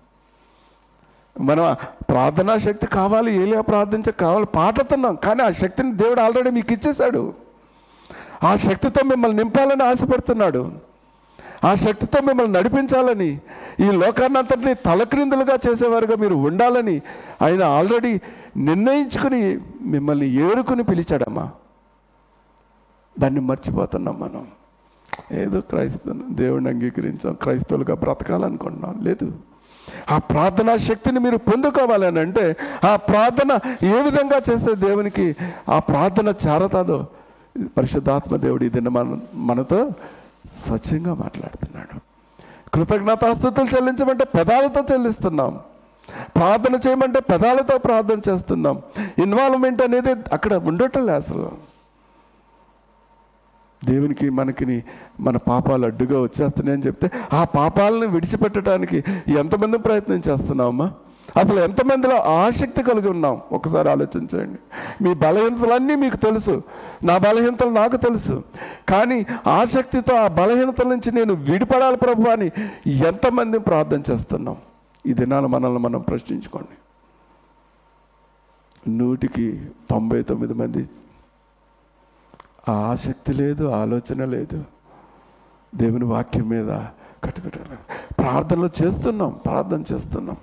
మనం ప్రార్థనా శక్తి కావాలి ఏలియా ప్రార్థించ కావాలి పాటతున్నాం కానీ ఆ శక్తిని దేవుడు ఆల్రెడీ మీకు ఇచ్చేశాడు. ఆ శక్తితో మిమ్మల్ని నింపాలని ఆశపడుతున్నాడు. ఆ శక్తితో మిమ్మల్ని నడిపించాలని ఈ లోకాన్నంతటిని తలక్రిందులుగా చేసేవారుగా మీరు ఉండాలని ఆయన ఆల్రెడీ నిర్ణయించుకుని మిమ్మల్ని ఏరుకుని పిలిచాడమ్మా. దాన్ని మర్చిపోతున్నాం మనం. ఏదో క్రైస్తవ దేవుడిని అంగీకరించాం క్రైస్తవులుగా బ్రతకాలనుకుంటున్నాం. లేదు. ఆ ప్రార్థనా శక్తిని మీరు పొందుకోవాలని అంటే ఆ ప్రార్థన ఏ విధంగా చేస్తే దేవునికి ఆ ప్రార్థన చేరతాదో పరిశుద్ధాత్మ దేవుడు ఇది మన మనతో స్వచ్ఛంగా మాట్లాడుతున్నాడు. కృతజ్ఞతాస్థుతులు చెల్లించమంటే పెదాలతో చెల్లిస్తున్నాం. ప్రార్థన చేయమంటే పెదాలతో ప్రార్థన చేస్తున్నాం. ఇన్వాల్వ్మెంట్ అనేది అక్కడ ఉండటం లేదు అసలు. దేవునికి మనకిని మన పాపాలు అడ్డుగా వచ్చేస్తున్నాయని చెప్తే ఆ పాపాలను విడిచిపెట్టడానికి ఎంతమంది ప్రయత్నం చేస్తున్నామమ్మా అసలు ఎంతమందిలో ఆసక్తి కలిగి ఉన్నాం? ఒకసారి ఆలోచించండి. మీ బలహీనతలన్నీ మీకు తెలుసు. నా బలహీనతలు నాకు తెలుసు. కానీ ఆసక్తితో ఆ బలహీనతల నుంచి నేను విడిపడాలి ప్రభు అని ఎంతమంది ప్రార్థన చేస్తున్నాం? ఈ దినాలు మనల్ని మనం ప్రశ్నించుకోండి. నూటికి తొంభై తొమ్మిది మంది ఆ ఆసక్తి లేదు ఆలోచన లేదు. దేవుని వాక్యం మీద కట్టుకట్ట ప్రార్థనలు చేస్తున్నాం ప్రార్థన చేస్తున్నాం.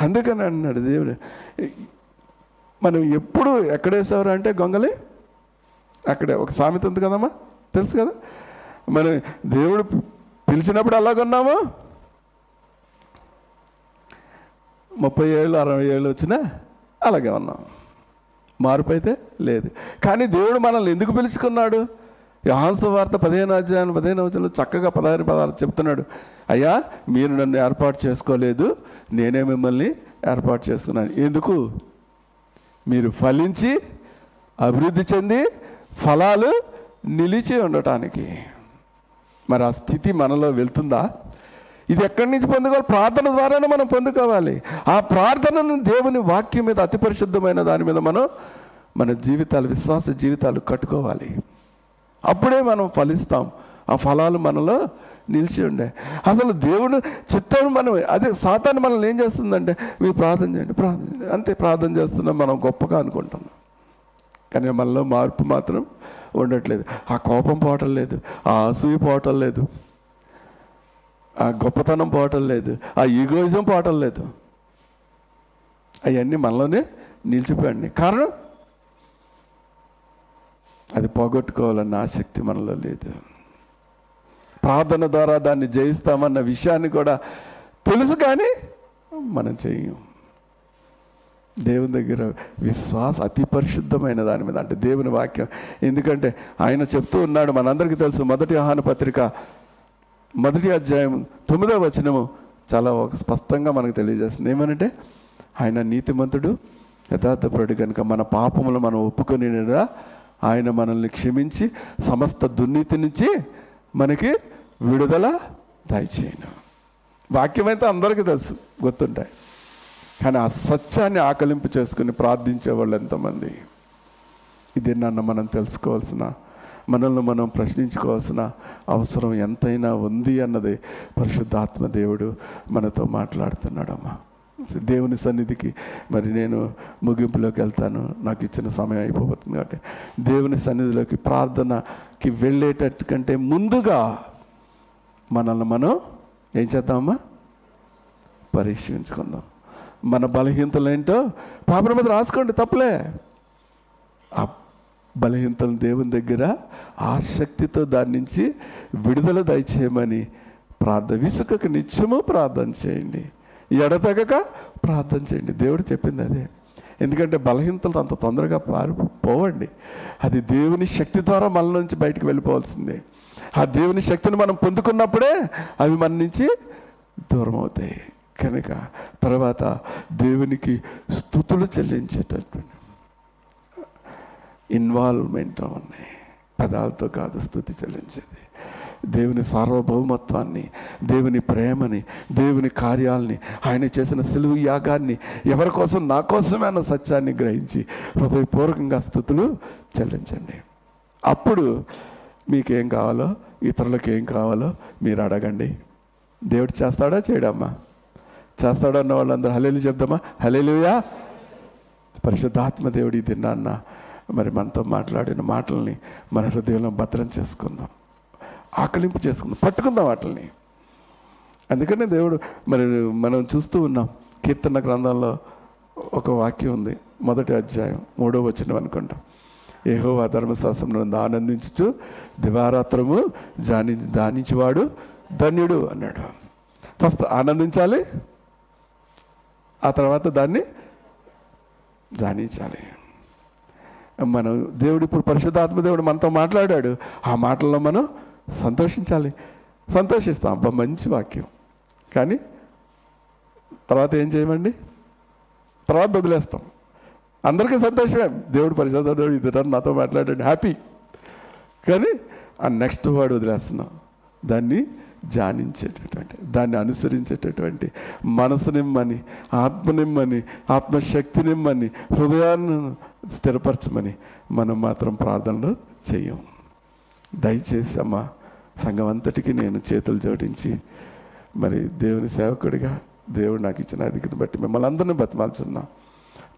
అందుకని అన్నాడు దేవుడు మనం ఎప్పుడు ఎక్కడేసేవారు అంటే గొంగలి? అక్కడే ఒక సామెత ఉంది కదమ్మా? తెలుసు కదా? మనం దేవుడు పిలిచినప్పుడు అలాగున్నాము ముప్పై ఏళ్ళు అరవై ఏళ్ళు వచ్చినా అలాగే ఉన్నాం. మార్పు అయితే లేదు. కానీ దేవుడు మనల్ని ఎందుకు పిలుచుకున్నాడు? యోహాన్సు వార్త పదిహేను అధ్యాయం పదిహేను వచనంలో చక్కగా పదహారు పదాలు చెప్తున్నాడు. అయ్యా మీరు నన్ను ఏర్పాటు చేసుకోలేదు నేనే మిమ్మల్ని ఏర్పాటు చేసుకున్నాను. ఎందుకు? మీరు ఫలించి అభివృద్ధి చెంది ఫలాలు నిలిచి ఉండటానికి. మరి ఆ స్థితి మనలో వెళ్తుందా? ఇది ఎక్కడి నుంచి పొందుకోవాలి? ప్రార్థన ద్వారానే మనం పొందుకోవాలి. ఆ ప్రార్థనను దేవుని వాక్యం మీద అతి పరిశుద్ధమైన దాని మీద మనం మన జీవితాలు విశ్వాస జీవితాలు కట్టుకోవాలి. అప్పుడే మనం ఫలిస్తాం. ఆ ఫలాలు మనలో నిలిచి ఉండే. అసలు దేవుడు చిత్తం మనం అదే సాతాన్ని మనల్ని ఏం చేస్తుందంటే మీరు ప్రార్థన చేయండి ప్రార్థన అంతే ప్రార్థన చేస్తున్నాం మనం గొప్పగా అనుకుంటున్నాం. కానీ మనలో మార్పు మాత్రం ఉండట్లేదు. ఆ కోపం పోవటం లేదు. ఆ అసూయ పోవటం లేదు. ఆ గొప్పతనం పోవటం లేదు ఆ ఈగోయిజం పోవటం లేదు. అవన్నీ మనలోనే నిలిచిపోయండి కారణం? అది పోగొట్టుకోవాలన్న ఆసక్తి మనలో లేదు. ప్రార్థన ద్వారా దాన్ని జయిస్తామన్న విషయాన్ని కూడా తెలుసు కానీ మనం చేయం. దేవుని దగ్గర విశ్వాస అతి పరిశుద్ధమైన దాని మీద అంటే దేవుని వాక్యం. ఎందుకంటే ఆయన చెప్తూ ఉన్నాడు మనందరికీ తెలుసు మొదటి ఆహాన పత్రిక మొదటి అధ్యాయం తొమ్మిదవ వచనము చాలా ఒక స్పష్టంగా మనకు తెలియజేస్తుంది. ఏమనంటే ఆయన నీతిమంతుడు యథార్థపరుడు కనుక మన పాపములు మనం ఒప్పుకొని ఆయన మనల్ని క్షమించి సమస్త దుర్నీతి నుంచి మనకి విడుదల దయచేయను. వాక్యం అయితే అందరికీ తెలుసు గుర్తుంటాయి. కానీ ఆ సత్యాన్ని ఆకలింపు చేసుకుని ప్రార్థించే వాళ్ళు ఎంతమంది? ఇది నన్ను మనం తెలుసుకోవాల్సిన మనల్ని మనం ప్రశ్నించుకోవాల్సిన అవసరం ఎంతైనా ఉంది అన్నది పరిశుద్ధాత్మ దేవుడు మనతో మాట్లాడుతున్నాడమ్మా. దేవుని సన్నిధికి మరి నేను ముగింపులోకి వెళ్తాను. నాకు ఇచ్చిన సమయం అయిపోతుంది కాబట్టి దేవుని సన్నిధిలోకి ప్రార్థనకి వెళ్ళేటట్టు కంటే ముందుగా మనల్ని మనం ఏం చేద్దామమ్మా? పరీక్షించుకుందాం. మన బలహీనతలు ఏంటో పాపన మీద రాసుకోండి తప్పలే. బలహీనతలు దేవుని దగ్గర ఆసక్తితో దాని నుంచి విడుదల దయచేయమని ప్రార్థన విసుకకు నిత్యము ప్రార్థన చేయండి. ఎడతెగక ప్రార్థన చేయండి. దేవుడు చెప్పింది అదే. ఎందుకంటే బలహీనతలు అంత తొందరగా పారి పోవండి. అది దేవుని శక్తి ద్వారా మన నుంచి బయటకు వెళ్ళిపోవాల్సిందే. ఆ దేవుని శక్తిని మనం పొందుకున్నప్పుడే అవి మన నుంచి దూరం అవుతాయి. కనుక తర్వాత దేవునికి స్థుతులు చెల్లించేటటువంటి ఇన్వాల్వ్మెంట్ ఉన్నాయి పదాలతో కాదు స్థుతి చెల్లించేది. దేవుని సార్వభౌమత్వాన్ని దేవుని ప్రేమని దేవుని కార్యాలని ఆయన చేసిన సెలువు యాగాన్ని ఎవరి కోసం నా కోసమే అన్న సత్యాన్ని గ్రహించి హృదయపూర్వకంగా స్థుతులు చెల్లించండి. అప్పుడు మీకేం కావాలో ఇతరులకు ఏం కావాలో మీరు అడగండి. దేవుడు చేస్తాడా? చేయడమ్మా. చేస్తాడా అన్న వాళ్ళందరూ హలేలు చెప్దామా? హలేలుయా పరిశుద్ధాత్మ దేవుడి తిన్నాన్న మరి మనతో మాట్లాడిన మాటల్ని మన హృదయంలో భద్రం చేసుకుందాం. ఆకలింపు చేసుకుందాం. పట్టుకుందాం వాటిని అందుకనే దేవుడు మరి మనం చూస్తూ ఉన్నాం. కీర్తన గ్రంథంలో ఒక వాక్యం ఉంది. మొదటి అధ్యాయం మూడో వచ్చిన అనుకుంటాం. ఏహో ఆ ధర్మశాస్త్రం ఆనందించు దివారాత్రము జాని దానించేవాడు ధన్యుడు అన్నాడు. ఫస్ట్ ఆనందించాలి ఆ తర్వాత దాన్ని ధ్యానించాలి మనం దేవుడు ఇప్పుడు పరిశుద్ధాత్మ దేవుడు మనతో మాట్లాడాడు. ఆ మాటల్లో మనం సంతోషించాలి. సంతోషిస్తాం. అబ్బా మంచి వాక్యం. కానీ తర్వాత ఏం చేయమండి? తర్వాత వదిలేస్తాం. అందరికీ సంతోషమే. దేవుడు పరిశుద్ధ దేవుడు ఇది నాతో మాట్లాడాడు. హ్యాపీ కానీ ఆ నెక్స్ట్ వర్డ్ వదిలేస్తున్నాం. దాన్ని ధ్యానించేటటువంటి దాన్ని అనుసరించేటటువంటి మనసునిమ్మని ఆత్మనిమ్మని ఆత్మ నిమ్మని హృదయాన్ని స్థిరపరచమని మనం మాత్రం ప్రార్థనలు చెయ్యం దయచేసి అమ్మ సంఘం అంతటికి నేను చేతులు జోడించి మరి దేవుని సేవకుడిగా దేవుడు నాకు ఇచ్చిన అధికను బట్టి మిమ్మల్ని అందరినీ బతిమాల్చున్నా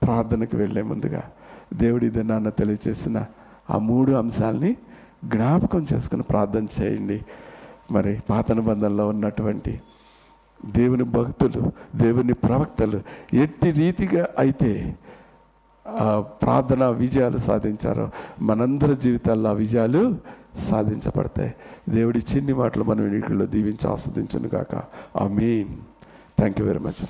ప్రార్థనకు వెళ్ళే ముందుగా దేవుడి ఇది నాన్న తెలియచేసిన ఆ మూడు అంశాలని జ్ఞాపకం చేసుకుని ప్రార్థన చేయండి. మరి పాత నిబంధనలో ఉన్నటువంటి దేవుని భక్తులు దేవుని ప్రవక్తలు ఎట్టి రీతిగా అయితే ప్రార్థన విజయాలు సాధించారో. మనందరి జీవితాల్లో ఆ విజయాలు సాధించబడతాయి. దేవుడి చిన్ని మాటలు మనం వీటిలో దీవించి ఆస్వాదించను కాక amen thank you very much